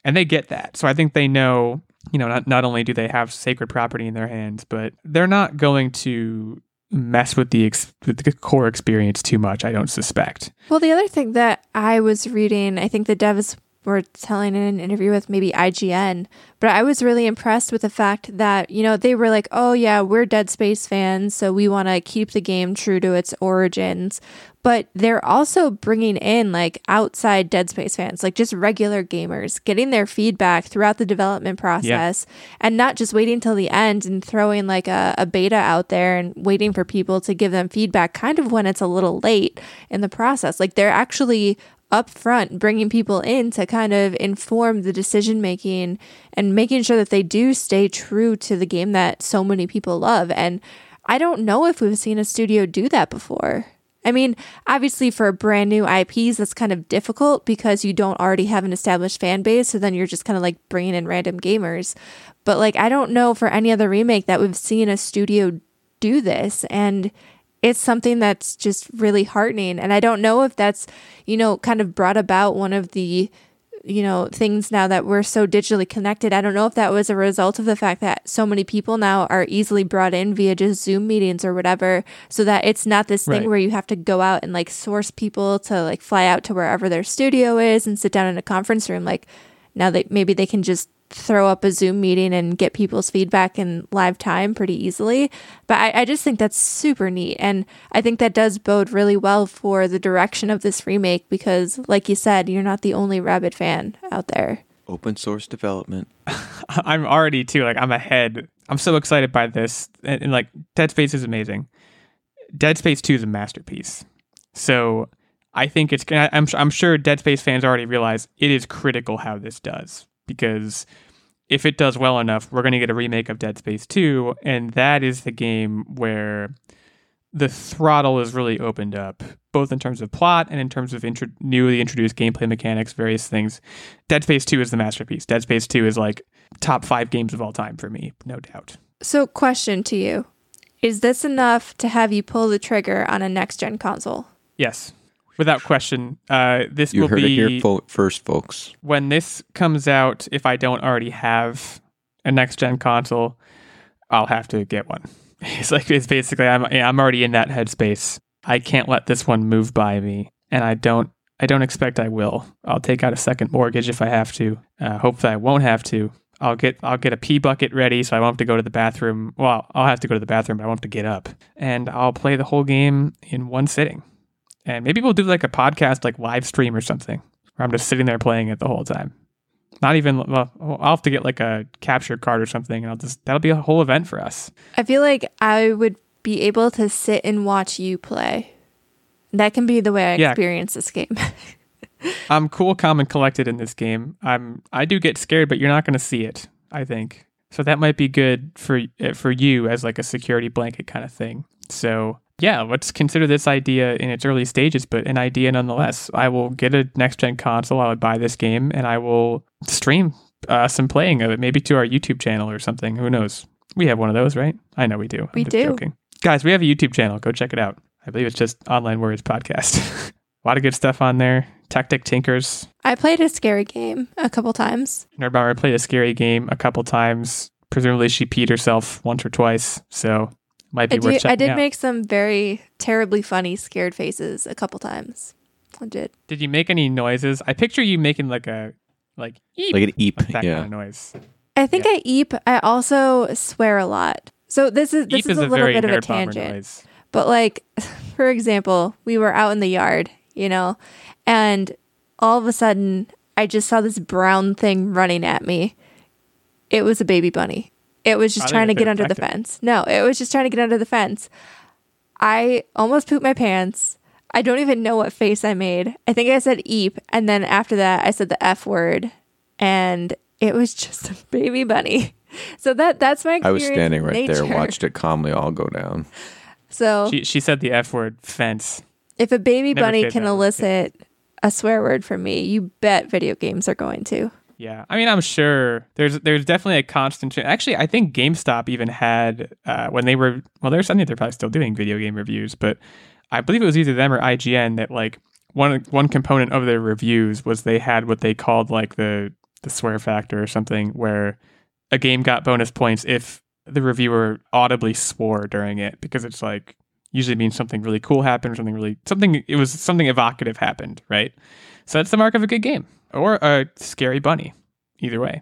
and they get that. So I think they know you know, not, not only do they have sacred property in their hands, but they're not going to mess with the, ex- with the core experience too much, I don't suspect. Well, the other thing that I was reading, I think the devs were telling in an interview with maybe IGN, but I was really impressed with the fact that, you know, they were like, oh, yeah, we're Dead Space fans, so we want to keep the game true to its origins. But they're also bringing in like outside Dead Space fans, like just regular gamers, getting their feedback throughout the development process and not just waiting till the end and throwing like a, a beta out there and waiting for people to give them feedback kind of when it's a little late in the process. Like they're actually upfront bringing people in to kind of inform the decision making and making sure that they do stay true to the game that so many people love. And I don't know if we've seen a studio do that before. I mean, obviously, for brand new IPs, that's kind of difficult because you don't already have an established fan base. So then you're just kind of like bringing in random gamers. But like, I don't know for any other remake that we've seen a studio do this. And it's something that's just really heartening. And I don't know if that's, you know, kind of brought about one of the, you know, things now that we're so digitally connected. I don't know if that was a result of the fact that so many people now are easily brought in via just Zoom meetings or whatever, so that it's not this thing Right. where you have to go out and like source people to like fly out to wherever their studio is and sit down in a conference room. Like now they maybe they can just throw up a Zoom meeting and get people's feedback in live time pretty easily. But I, I just think that's super neat. And I think that does bode really well for the direction of this remake because, like you said, you're not the only Rabbit fan out there. Open source development. I'm already too, like, I'm ahead. I'm so excited by this. And, and like, Dead Space is amazing. Dead Space 2 is a masterpiece. So I think it's, I- I'm, I'm sure Dead Space fans already realize it is critical how this does because if it does well enough, we're going to get a remake of Dead Space 2, and that is the game where the throttle is really opened up, both in terms of plot and in terms of intro- newly introduced gameplay mechanics, various things. Dead Space 2 is the masterpiece. Dead Space 2 is like top five games of all time for me, no doubt. So, question to you Is this enough to have you pull the trigger on a next gen console? Yes, without question. Uh, this You will heard be it here fo- first, folks. when this comes out. If I don't already have a next gen console, I'll have to get one. It's like it's basically I'm I'm already in that headspace. I can't let this one move by me, and I don't. I don't expect I will. I'll take out a second mortgage if I have to. Uh, hopefully, I won't have to. I'll get I'll get a pee bucket ready so I won't have to go to the bathroom. Well, I'll have to go to the bathroom, but I won't have to get up. And I'll play the whole game in one sitting. And maybe we'll do like a podcast, like live stream or something, where I'm just sitting there playing it the whole time. Not even. Well, I'll have to get like a capture card or something, and I'll just that'll be a whole event for us. I feel like I would be able to sit and watch you play. That can be the way I Yeah. experience this game. I'm cool, calm, and collected in this game. I'm I do get scared, but you're not going to see it. I think so. That might be good for uh, for you as like a security blanket kind of thing. So yeah, let's consider this idea in its early stages, but an idea nonetheless. I will get a next gen console. I would buy this game, and I will stream uh, some playing of it, maybe to our YouTube channel or something. Who knows? We have one of those, right? I know we do. I'm We do. Joking. Guys, we have a YouTube channel. Go check it out. I believe it's just Online Words Podcast. a lot of good stuff on there. Tactic Tinkers, I played a scary game a couple times. Nerdbomber played a scary game a couple times. Presumably, she peed herself once or twice, so might be I, worth do, checking I did out. make some very terribly funny scared faces a couple times. I did. did you make any noises? I picture you making like a like eep, Like an eep. like that yeah. kind of noise. I think I eep. I also swear a lot. So this is this is, is a a little bit of a tangent. noise. But like, for example, we were out in the yard, you know, and all of a sudden I just saw this brown thing running at me. It was a baby bunny. It was just think trying to get under the effective. fence. No, it was just trying to get under the fence. I almost pooped my pants. I don't even know what face I made. I think I said eep, and then after that I said the F word, and it was just a baby bunny. So that that's my I was standing with right there, watched it calmly all go down. So She she said the f word fence. if a baby Never bunny can elicit a swear word from me, you bet video games are going to. Yeah, I mean, I'm sure there's there's definitely a constant. change. Actually, I think GameStop even had uh, when they were well, there's I think they're probably still doing video game reviews, but I believe it was either them or IGN that like one one component of their reviews was they had what they called like the the swear factor or something, where a game got bonus points if the reviewer audibly swore during it because it's like usually means something really cool happened or something really something it was something evocative happened, right? So that's the mark of a good game or a scary bunny. Either way.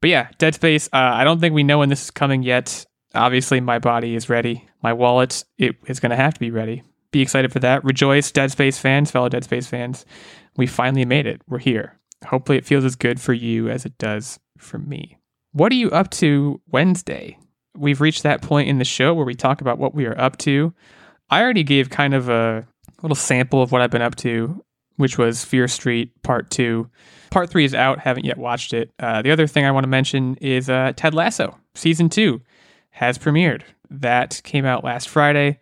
But yeah, Dead Space. Uh, I don't think we know when this is coming yet. Obviously, my body is ready. My wallet it is going to have to be ready. Be excited for that. Rejoice, Dead Space fans, fellow Dead Space fans. We finally made it. We're here. Hopefully, it feels as good for you as it does for me. What are you up to Wednesday? We've reached that point in the show where we talk about what we are up to. I already gave kind of a little sample of what I've been up to, which was Fear Street Part 2. Part 3 is out, haven't yet watched it. Uh, the other thing I want to mention is uh, Ted Lasso, Season 2, has premiered. That came out last Friday.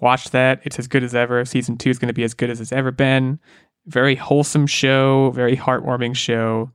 Watched that. It's as good as ever. Season 2 is going to be as good as it's ever been. Very wholesome show, very heartwarming show.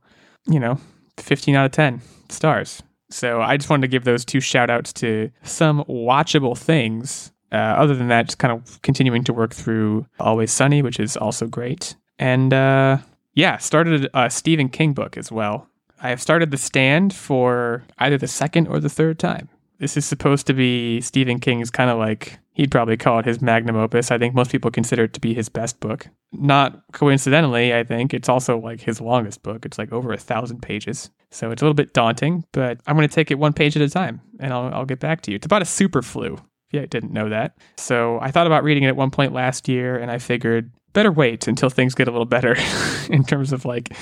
You know, 15 out of 10 stars. So I just wanted to give those two shout outs to some watchable things. Uh, other than that, just kind of continuing to work through Always Sunny, which is also great. And uh, yeah, started a Stephen King book as well. I have started The Stand for either the second or the third time. This is supposed to be Stephen King's kind of like, he'd probably call it his magnum opus. I think most people consider it to be his best book. Not coincidentally, I think it's also like his longest book. It's like over a thousand pages. So it's a little bit daunting, but I'm going to take it one page at a time and I'll, I'll get back to you. It's about a super flu. Yeah, I didn't know that. So I thought about reading it at one point last year and I figured better wait until things get a little better in terms of like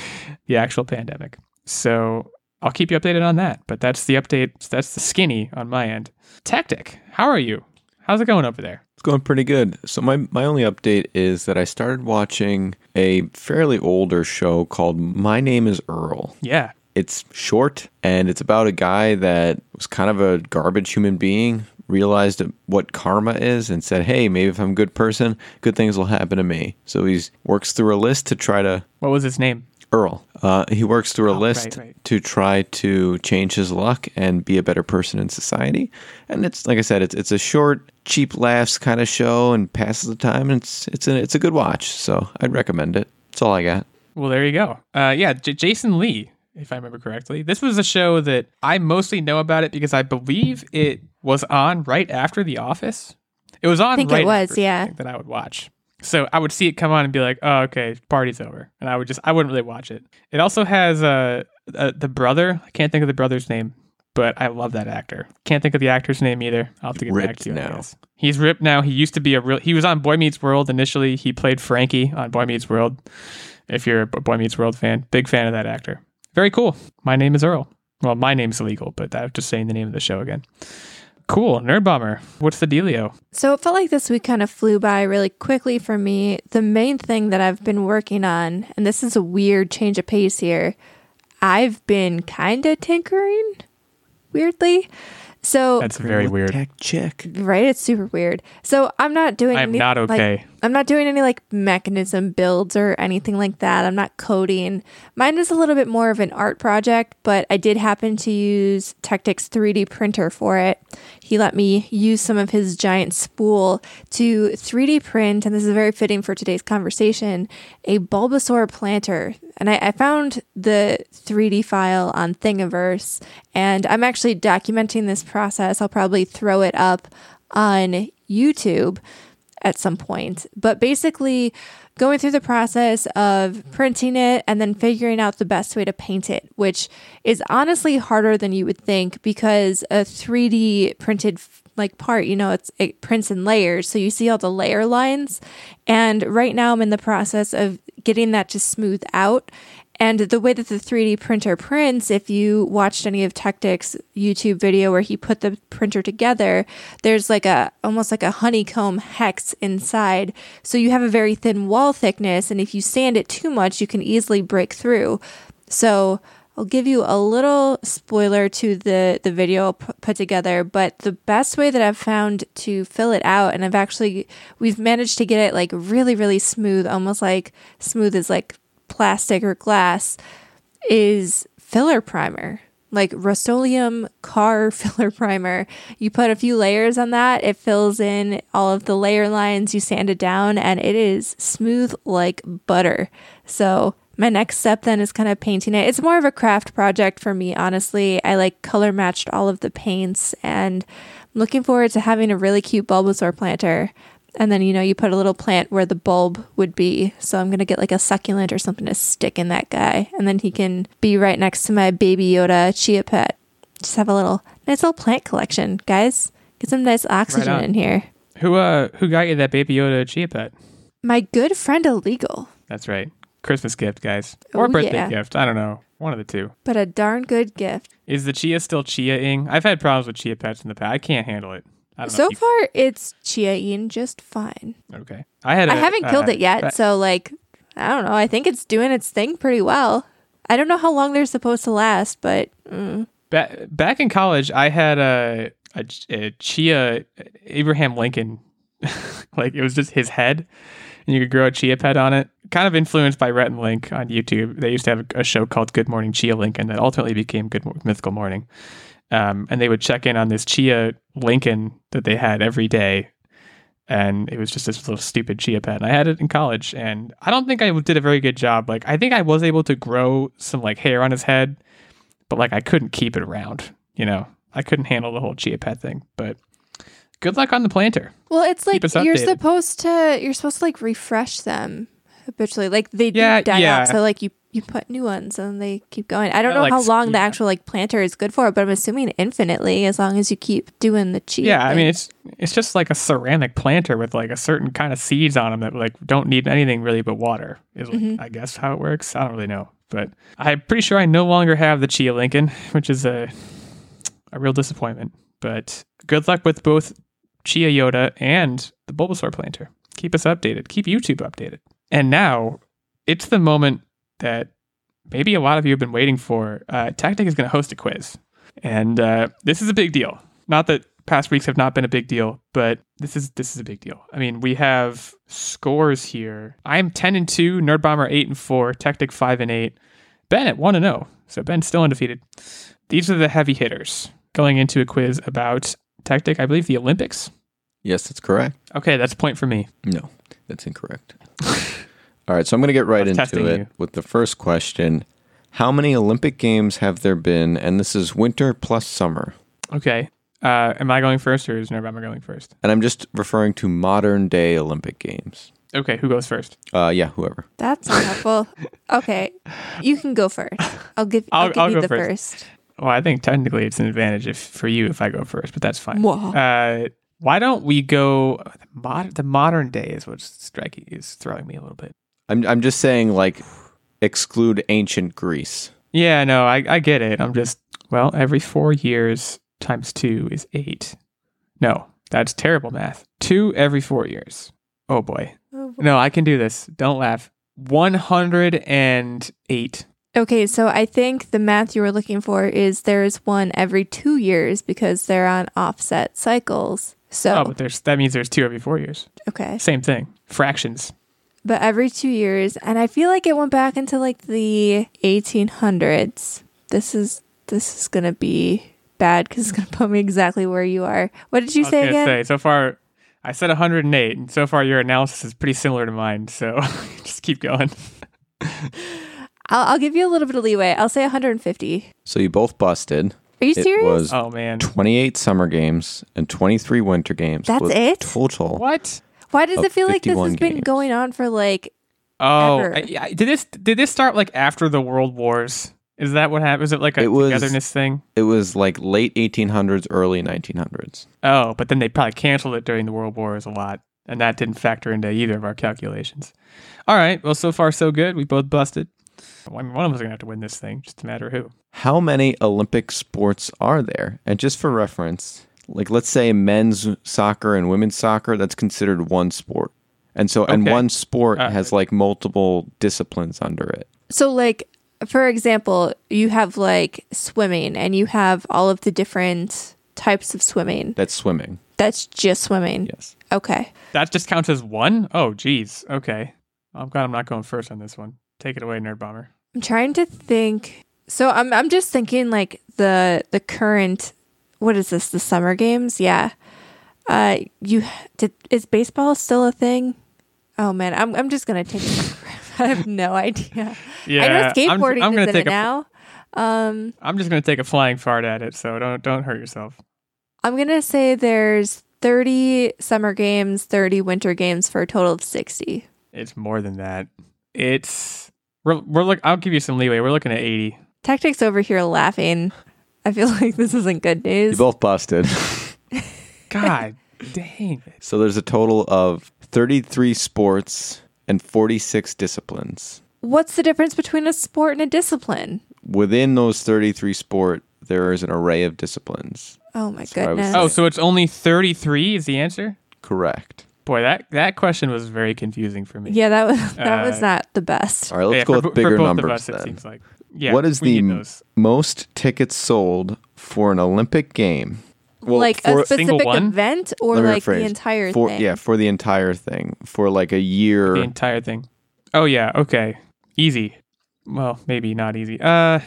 the actual pandemic. So I'll keep you updated on that. But that's the update. That's the skinny on my end. Tactic, how are you? How's it going over there? It's going pretty good. So my my only update is that I started watching a fairly older show called My Name is Earl. Yeah. It's short and it's about a guy that was kind of a garbage human being, realized what karma is and said, "Hey, maybe if I'm a good person, good things will happen to me." So he works through a list to try to What was his name? Earl. Uh, he works through a Oh, list right, right. to try to change his luck and be a better person in society. And it's like I said, it's it's a short, cheap laughs kind of show and passes the time. And it's it's a it's a good watch. So I'd recommend it. That's all I got. Well, there you go. Uh, yeah, J- Jason Lee, if I remember correctly. This was a show that I mostly know about it because I believe it was on right after The Office. It was on. I think it right was, after yeah. that I would watch. So I would see it come on and be like, "Oh, okay, party's over," and I would just I wouldn't really watch it. It also has uh, uh the brother. I can't think of the brother's name, but I love that actor. Can't think of the actor's name either. I'll have to get back to you. I now. He's ripped now. He used to be a real. He was on Boy Meets World initially. He played Frankie on Boy Meets World. If you're a Boy Meets World fan, big fan of that actor. Very cool. My name is Earl. Well, my name's illegal, but I'm just saying the name of the show again. Cool. Nerd Bomber. What's the dealio? So it felt like this week kind of flew by really quickly for me. The main thing that I've been working on, and this is a weird change of pace here, I've been kind of tinkering weirdly. So That's very weird. Tech check. right, it's super weird. So I'm not doing. I'm any- not like, okay. I'm not doing any like mechanism builds or anything like that. I'm not coding. Mine is a little bit more of an art project, but I did happen to use Tactics 3D printer for it. He let me use some of his giant spool to 3D print, and this is very fitting for today's conversation, a Bulbasaur planter. And I, I found the 3D file on Thingiverse, and I'm actually documenting this process. I'll probably throw it up on YouTube at some point. But basically, going through the process of printing it and then figuring out the best way to paint it, which is honestly harder than you would think because a 3D printed like part, you know, it's it prints in layers, so you see all the layer lines. And right now I'm in the process of getting that to smooth out. And the way that the 3D printer prints, if you watched any of Tactic's YouTube video where he put the printer together, there's like a almost like a honeycomb hex inside. So you have a very thin wall thickness, and if you sand it too much, you can easily break through. So I'll give you a little spoiler to the the video pu- put together, but the best way that I've found to fill it out, and I've actually we've managed to get it like really really smooth, almost like smooth as like plastic or glass, is filler primer. Like Rust-Oleum car filler primer. You put a few layers on that, it fills in all of the layer lines, you sand it down, and it is smooth like butter. So my next step then is kind of painting it. It's more of a craft project for me, honestly. I like color matched all of the paints and I'm looking forward to having a really cute Bulbasaur planter. And then, you know, you put a little plant where the bulb would be. So I'm going to get like a succulent or something to stick in that guy. And then he can be right next to my baby Yoda Chia Pet. Just have a little nice little plant collection, guys. Get some nice oxygen on. in here. Who uh who got you that Baby Yoda Chia Pet? My good friend Illegal, That's right. Christmas gift, guys. Or Oh, birthday yeah. gift. I don't know. One of the two. but a darn good gift. Is the Chia still Chia-ing? I've had problems with Chia Pets in the past. I can't handle it. I don't know. So you- far, it's Chia Ian just fine. okay. I had. I I haven't killed it yet, so like, I don't know. I think it's doing its thing pretty well. I don't know how long they're supposed to last, but mm, Ba- back in college, I had a, a, a Chia Abraham Lincoln, like it was just his head, and you could grow a Chia pet on it. Kind of influenced by Rhett and Link on YouTube. They used to have a show called Good Morning Chia Lincoln that ultimately became Good Mythical Morning. Um, and they would check in on this Chia Lincoln that they had every day. And it was just this little stupid Chia pet. And I had it in college. And I don't think I did a very good job. Like, I think I was able to grow some like hair on his head, but like I couldn't keep it around. You know, I couldn't handle the whole chia pet thing. But good luck on the planter. well, it's like you're supposed to you're supposed to like refresh them habitually. Like they do Yeah, die yeah. out, so like you you put new ones and they keep going. I don't Yeah, know like how long the actual like planter is good for, but I'm assuming infinitely as long as you keep doing the chia. Yeah, I mean it's it's just like a ceramic planter with like a certain kind of seeds on them that like don't need anything really but water. Is like, Mm-hmm. I guess how it works. I don't really know, but I'm pretty sure I no longer have the Chia Lincoln, which is a a real disappointment. But good luck with both Chia Yoda and the Bulbasaur planter. Keep us updated. Keep YouTube updated. And now it's the moment that maybe a lot of you have been waiting for. Uh, Tactic is going to host a quiz, and uh, this is a big deal. Not that past weeks have not been a big deal, but this is this is a big deal. I mean, we have scores here. I'm ten and two, Nerd Bomber eight and four, Tactic five and eight, Bennett at one and zero. So Ben's still undefeated. These are the heavy hitters going into a quiz about Tactic. I believe the Olympics. Yes, that's correct. Okay, that's a point for me. No, that's incorrect. All right, so I'm going to get right into it you. with the first question. How many Olympic Games have there been? And this is winter plus summer. Okay. Uh, am I going first or is Nerdbomber going first? And I'm just referring to modern day Olympic Games. Okay, who goes first? Uh, yeah, whoever. That's not helpful. Okay, you can go first. I'll give. I'll, I'll- give I'll you go the first. first. Well, I think technically it's an advantage if for you if I go first, but that's fine. Whoa. Uh, why don't we go? Mod, the modern day is what's striking is throwing me a little bit. I'm I'm just saying like exclude ancient Greece. Yeah, no, I, I get it. I'm just well, every four years times two is eight. No, that's terrible math. Two every four years. Oh boy. No, I can do this. Don't laugh. One hundred and eight. Okay, so I think the math you were looking for is there's one every two years because they're on offset cycles. So Oh, but there's that means there's two every four years. okay, Same thing. Fractions. But every two years, and I feel like it went back into like the 1800s. This is this is gonna be bad because it's gonna put me exactly where you are. What did you I was say again? say so far. I said 108, and so far your analysis is pretty similar to mine. So just keep going. I'll, I'll give you a little bit of leeway. I'll say 150. So you both busted. Are you It serious? was Oh man, 28 summer games and 23 winter games. That's it? Total. what? Why does it feel like this 51 has been going on for like? Oh, Ever. I, I- did this did this start like after the World Wars? Is that what happened? Is it like a It was- togetherness thing? It was like late 1800s, early 1900s. Oh, but then they probably canceled it during the World Wars a lot, and that didn't factor into either of our calculations. All right, well, so far so good. We both busted. I mean, one of us is gonna have to win this thing, just a matter of who. How many Olympic sports are there? And just for reference, like let's say men's soccer and women's soccer, that's considered one sport. And so, and Okay. one sport Uh, has like multiple disciplines under it. So like, for example, you have like swimming, and you have all of the different types of swimming. That's swimming. That's just swimming. Yes. Okay. That just counts as one? Oh, geez. Okay. I'm glad I'm not going first on this one. Take it away, Nerd Bomber. I'm trying to think. So I'm I'm just thinking like the the current what is this? The summer games? Yeah. Uh you did is baseball still a thing? Oh man, I'm I'm just gonna take I have no idea. Yeah, I know I'm- skateboarding I'm, is gonna in take it a, now. Um I'm just gonna take a flying fart at it, so don't don't hurt yourself. I'm gonna say there's 30 summer games, 30 winter games for a total of 60. It's more than that. It's we're we're look. I'll give you some leeway. We're looking at 80. Tactics over here laughing. I feel like this isn't good news. You news. both busted. God dang it. so there's a total of 33 sports and 46 disciplines. What's the difference between a sport and a discipline? Within those 33 sport, there is an array of disciplines. Oh my what I was goodness. Oh, so it's only 33 is the answer? Correct. Boy, that that question was very confusing for me. Yeah, that was that was Uh, not the best. All right, let's Yeah, go for, with for bigger both numbers of us, it then. seems like. Yeah. what is the m- most tickets sold for an Olympic game? Well, like for, a specific one? event or Let me like the entire for thing. yeah, for the entire thing, for like a year. the entire thing? Oh yeah, okay. Easy. Well, maybe not easy. Uh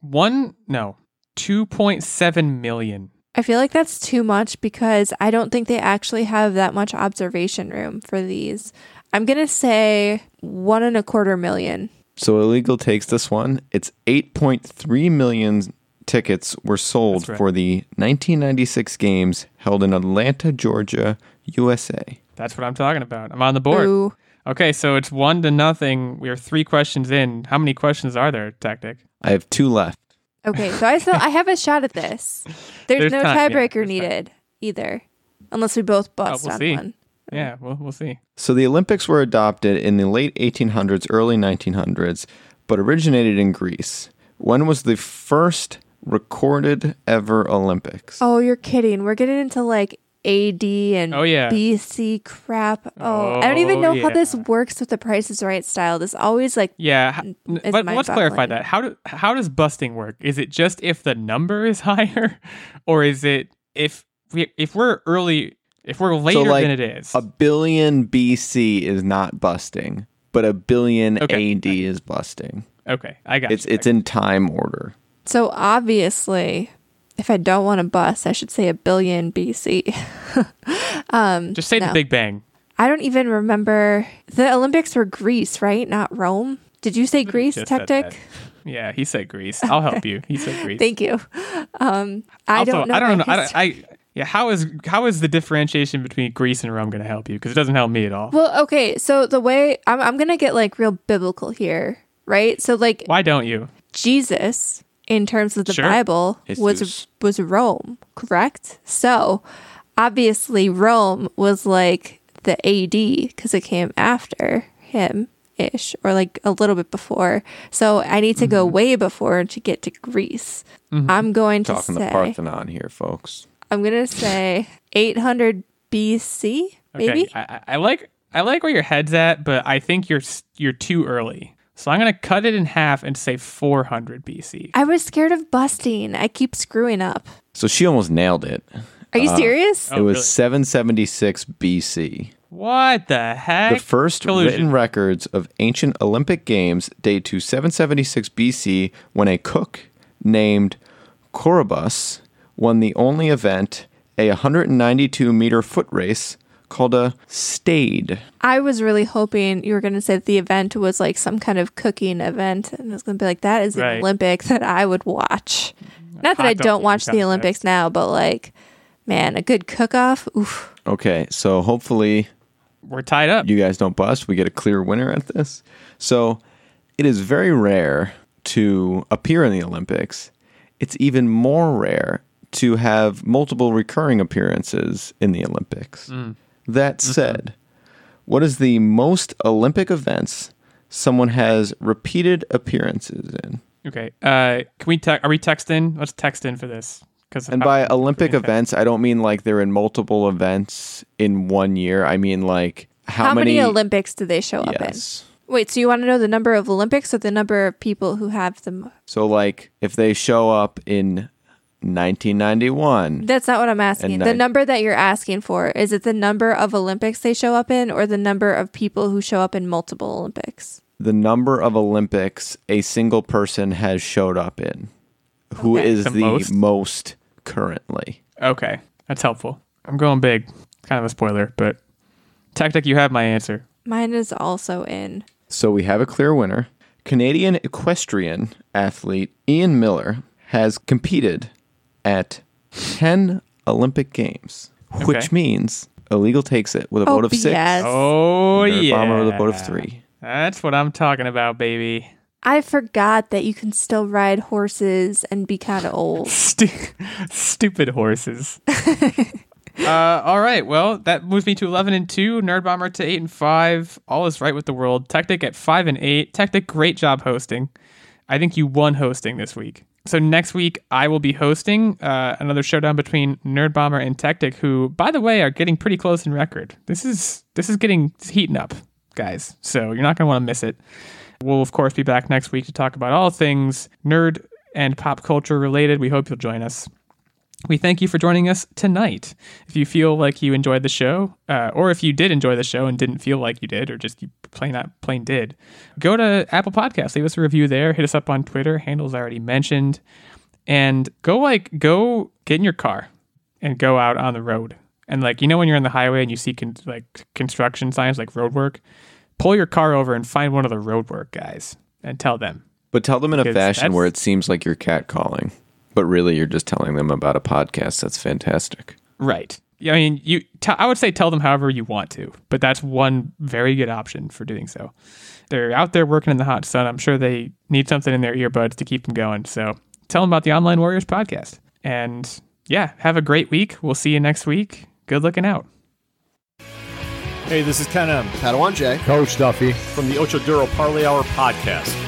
one no. 2.7 million. I feel like that's too much because I don't think they actually have that much observation room for these. I'm gonna say one and a quarter million. So illegal takes this one. It's 8.3 million tickets were sold right. for the 1996 games held in Atlanta, Georgia, USA. That's what I'm talking about. I'm on the board. Ooh. Okay, so it's one to nothing. We are three questions in. How many questions are there, Tactic? I have two left. Okay, so I still I have a shot at this. There's, There's no time, yeah, tiebreaker there's time. needed either, unless we both oh, bust we'll on see. one. Yeah, we'll, we'll see. So the Olympics were adopted in the late 1800s, early 1900s, but originated in Greece. When was the first recorded ever Olympics? Oh, you're kidding. We're getting into like AD and Oh, yeah. BC crap. Oh, I don't even Oh, know how this works with the Price is Right style. This always like Yeah, h- n- but let's clarify that. How do how does busting work? Is it just if the number is higher, or is it if we if we're early if we're later like, than it is? A billion BC is not busting, but a billion Okay. AD is busting. okay, I got it. It's you. it's in time order. so obviously. If I don't want to bust, I should say a billion BC. um, just say no. the Big Bang. I don't even remember. The Olympics were Greece, right? Not Rome. Did you say Greece, Just said Tactic? Yeah, he said Greece. I'll help you. He said Greece. Thank you. Um, I also, don't know. I don't know. I, history. I yeah. How is how is the differentiation between Greece and Rome going to help you? Because it doesn't help me at all. well, okay. So the way I'm, I'm gonna get like real biblical here, right? So like Why don't you? Jesus, in terms of the Sure. Bible, was Jesus. was Rome, correct? So obviously Rome was like the AD because it came after him ish or like a little bit before. So I need to go Mm-hmm. way before to get to Greece. I'm going to Talking the say Parthenon here, folks. I'm gonna say 800 BC, maybe. Okay, I, I- I like I like where your head's at, but I think you're you're too early. So I'm gonna cut it in half and say 400 BC. I was scared of busting. I keep screwing up. So she almost nailed it. Are you uh, serious? Oh, it was really? 776 BC. What the heck? The first Collusion. written records of ancient Olympic Games date to 776 BC when a cook named Coroebus won the only event, a 192 meter foot race called a stade. I was really hoping you were going to say that the event was like some kind of cooking event, and I was going to be like, "That is an Right. Olympic that I would watch." Not that I Hot dog don't watch the. Olympics now, but like, man, a good cook-off. Oof. Okay, so hopefully We're tied up. you guys don't bust. We get a clear winner at this. So it is very rare to appear in the Olympics. It's even more rare to have multiple recurring appearances in the Olympics. That said, what is the most Olympic events someone has repeated appearances in? Okay. Uh, can we? Te- are we texting? Let's text in for this. Because And by Olympic events, I don't mean like they're in multiple events in one year. I mean like how, How, many, Olympics do they show up in? Wait, so you want to know the number of Olympics or the number of people who have them? So, like, if they show up in 1991, That's not what I'm asking. And the number that you're asking for is it the number of Olympics they show up in, or the number of people who show up in multiple Olympics? the number of Olympics a single person has showed up in, who is The the, most? most? currently. Okay, that's helpful. I'm going big. Kind of a spoiler, but tactic, you have my answer. Mine is also in. So, we have a clear winner. Canadian equestrian athlete Ian Millar has competed at 10 Olympic Games, which Okay. means illegal takes it with a Oh, vote of six. BS. Oh Nerd yeah. Bomber with a vote of three. That's what I'm talking about, baby. I forgot that you can still ride horses and be kind of old. Stu- stupid horses. uh, all right. Well, that moves me to 11 and 2. Nerd Bomber to 8 and 5. All is right with the world. Tactic at 5 and 8. Tactic, great job hosting. I think you won hosting this week. So next week, I will be hosting uh, another showdown between Nerd Bomber and Tactic, who, by the way, are getting pretty close in record. This is this is getting heating up, guys. So you're not gonna want to miss it. We'll of course be back next week to talk about all things nerd and pop culture related. We hope you'll join us. We thank you for joining us tonight. If you feel like you enjoyed the show, uh, or if you did enjoy the show and didn't feel like you did, or just you plain not plain did, go to Apple Podcasts, leave us a review there. Hit us up on Twitter, handles already mentioned, and go like go get in your car and go out on the road. And like you know when you're on the highway and you see con- like construction signs like road work, pull your car over and find one of the road work guys and tell them But tell them in a fashion where it seems like you're catcalling, but really you're just telling them about a podcast. That's fantastic. Right. Yeah, I mean, you. T- I would say tell them however you want to, but that's one very good option for doing so. They're out there working in the hot sun. I'm sure they need something in their earbuds to keep them going. So tell them about the Online Warriors podcast. And yeah, have a great week. We'll see you next week. Good looking out. Hey, this is Ken M. Padawan J. Coach Duffy. From the Ocho Duro Parlay Hour podcast.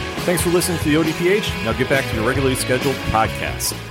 Thanks for listening to the ODPH. Now get back to your regularly scheduled podcast.